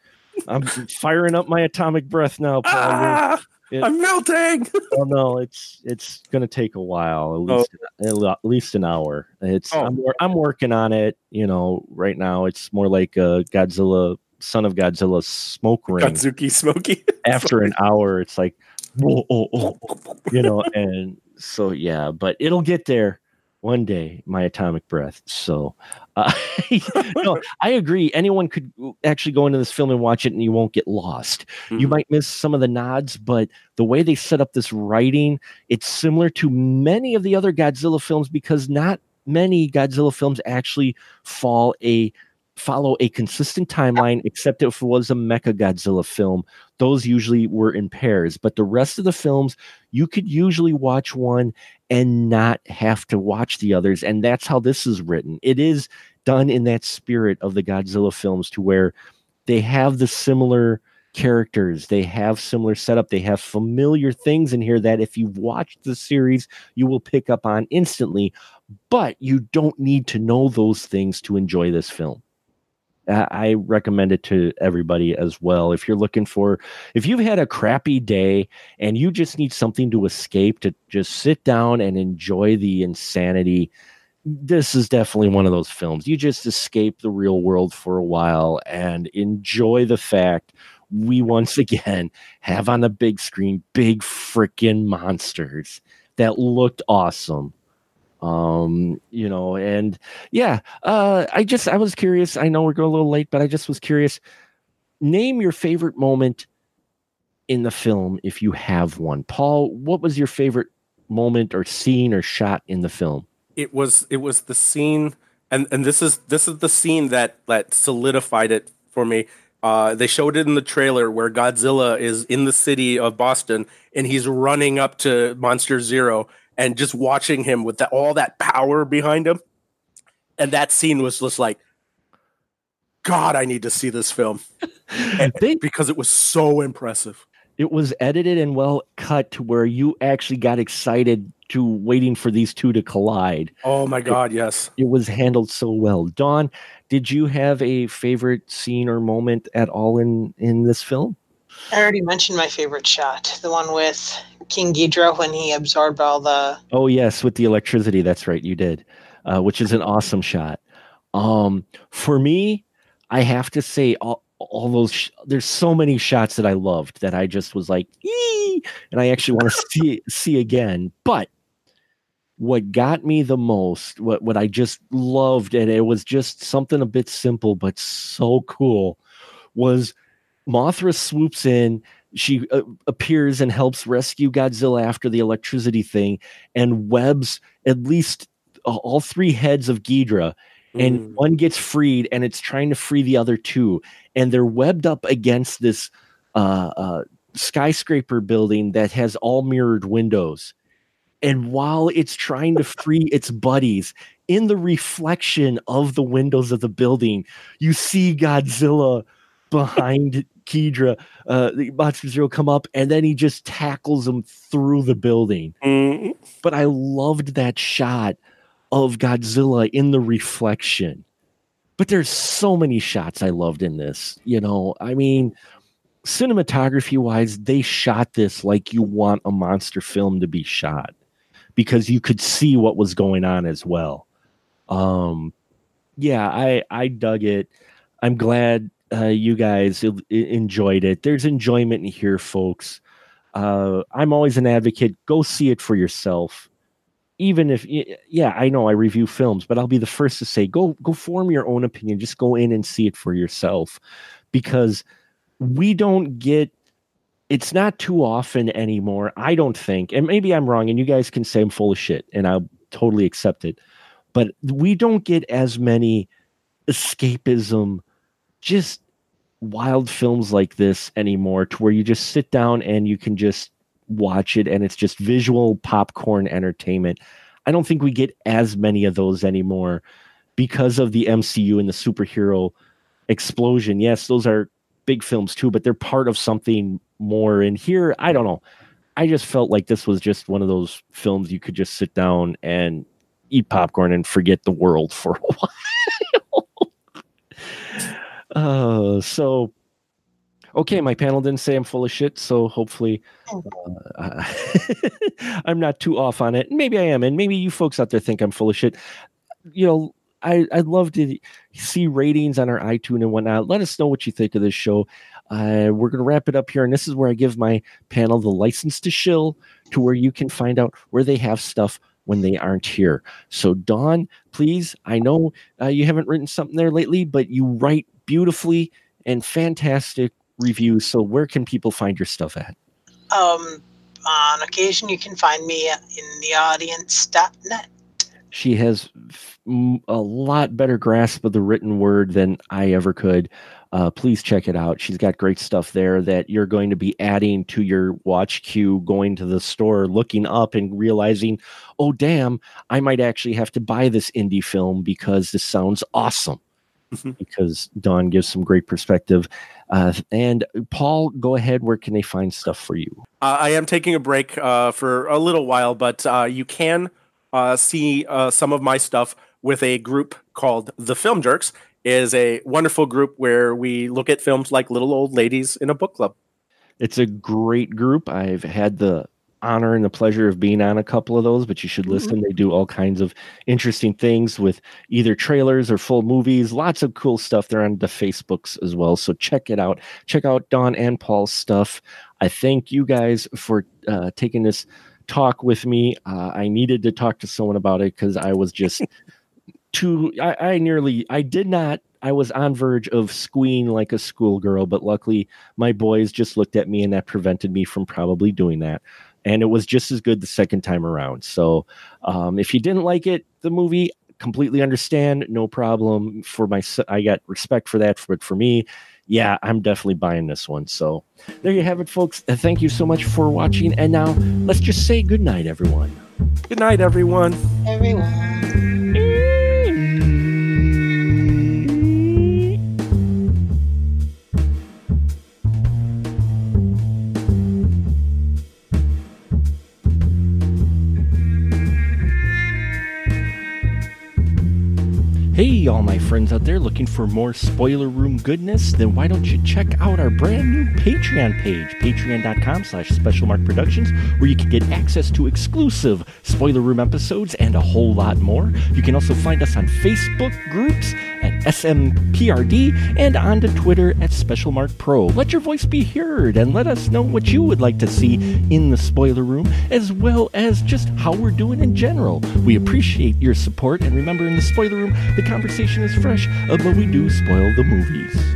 I'm firing up my atomic breath now, Paul. Ah!
It, I'm melting.
oh no, it's it's gonna take a while, at least oh. at least an hour. It's oh. I'm I'm working on it. You know, right now it's more like a Godzilla, Son of Godzilla, smoke ring.
Godzooky Smoky.
After an hour, it's like, oh, you know, and so yeah, but it'll get there one day my atomic breath so uh, no i agree anyone could actually go into this film and watch it and you won't get lost mm-hmm. you might miss some of the nods but the way they set up this writing it's similar to many of the other godzilla films because not many godzilla films actually fall a follow a consistent timeline, except if it was a Mecha Godzilla film. Those usually were in pairs, but the rest of the films, you could usually watch one and not have to watch the others. And that's how this is written. It is done in that spirit of the Godzilla films to where they have the similar characters they have similar setup they have familiar things in here that if you've watched the series you will pick up on instantly but you don't need to know those things to enjoy this film I recommend it to everybody as well. If you're looking for, if you've had a crappy day and you just need something to escape, to just sit down and enjoy the insanity, this is definitely one of those films. You just escape the real world for a while and enjoy the fact we once again have on the big screen big freaking monsters that looked awesome um you know and yeah uh i just i was curious i know we're going a little late but i just was curious name your favorite moment in the film if you have one. Paul what was your favorite moment or scene or shot in the film?
It was it was the scene and and this is this is the scene that that solidified it for me. Uh, they showed it in the trailer where Godzilla is in the city of Boston and he's running up to Monster Zero and just watching him with that, all that power behind him. And that scene was just like, God, I need to see this film and, they, because it was so impressive.
It was edited and well cut to where you actually got excited to waiting for these two to collide.
Oh my God,
it,
yes.
It was handled so well. Dawn, did you have a favorite scene or moment at all in in this film?
I already mentioned my favorite shot, the one with King Ghidorah when he absorbed all the.
Oh yes, with the electricity. That's right, you did, uh, which is an awesome shot. Um, for me, I have to say all, all those. Sh- there's so many shots that I loved that I just was like, Ee! and I actually want to see see again. But what got me the most, what what I just loved, and it was just something a bit simple but so cool, was Mothra swoops in. She uh, appears and helps rescue Godzilla after the electricity thing, and webs at least uh, all three heads of Ghidorah. And mm. one gets freed, and it's trying to free the other two, and they're webbed up against this uh, uh skyscraper building that has all mirrored windows and while it's trying to free its buddies, in the reflection of the windows of the building, you see Godzilla behind Ghidorah, uh, the Monster Zero come up, and then he just tackles him through the building. Mm-hmm. But I loved that shot of Godzilla in the reflection. But there's so many shots I loved in this. You know, I mean, cinematography wise, they shot this like you want a monster film to be shot because you could see what was going on as well. Um, yeah, I I dug it. I'm glad uh, you guys enjoyed it. There's enjoyment in here, folks. Uh, I'm always an advocate. Go see it for yourself. Even if, yeah, I know I review films, but I'll be the first to say, go go form your own opinion. Just go in and see it for yourself, because we don't get it's not too often anymore. I don't think, and maybe I'm wrong, and you guys can say I'm full of shit, and I'll totally accept it. But we don't get as many escapism, just wild films like this anymore, to where you just sit down and you can just watch it, and it's just visual popcorn entertainment. I don't think we get as many of those anymore because of the MCU and the superhero explosion. Yes, those are big films too, but they're part of something more. And here, I don't know. I just felt like this was just one of those films you could just sit down and eat popcorn and forget the world for a while. Uh, so, okay, my panel didn't say I'm full of shit, so hopefully uh, I'm not too off on it. Maybe I am, and maybe you folks out there think I'm full of shit. You know, I, I'd love to see ratings on our iTunes and whatnot. Let us know what you think of this show. Uh, we're going to wrap it up here. And this is where I give my panel the license to shill to where you can find out where they have stuff when they aren't here. So, Dawn, please, I know uh, you haven't written something there lately, but you write beautifully and fantastic reviews. So, where can people find your stuff at?
Um, on occasion, you can find me in the audience.net.
She has a lot better grasp of the written word than I ever could. Uh, please check it out. She's got great stuff there that you're going to be adding to your watch queue, going to the store, looking up and realizing, oh, damn, I might actually have to buy this indie film because this sounds awesome. Mm-hmm. because Dawn gives some great perspective. Uh, and Paul, go ahead. Where can they find stuff for you?
Uh, I am taking a break uh, for a little while, but uh, you can uh, see uh, some of my stuff with a group called the Film Jerks. Is a wonderful group where we look at films like Little Old Ladies in a book club.
It's a great group. I've had the honor and the pleasure of being on a couple of those, but you should listen. They do all kinds of interesting things with either trailers or full movies. Lots of cool stuff. They're on the Facebooks as well. So check it out. Check out Dawn and Paul's stuff. I thank you guys for uh, taking this talk with me. Uh, I needed to talk to someone about it because I was just too. I, I nearly. I did not. I was on verge of squeeing like a schoolgirl, but luckily my boys just looked at me and that prevented me from probably doing that. And it was just as good the second time around. So um, if you didn't like it, the movie, completely understand, no problem. For my, I got respect for that. But for me, yeah, I'm definitely buying this one. So there you have it, folks. Thank you so much for watching. And now let's just say good night, everyone.
Good night, everyone.
Everyone.
Hey, all my friends out there looking for more spoiler room goodness? Then why don't you check out our brand new Patreon page, patreon.com slash specialmark productions, where you can get access to exclusive spoiler room episodes and a whole lot more. You can also find us on Facebook groups at SMPRD and on to Twitter at SpecialMark Pro. Let your voice be heard and let us know what you would like to see in the spoiler room, as well as just how we're doing in general. We appreciate your support, and remember, in the spoiler room, conversation is fresh, uh, but we do spoil the movies.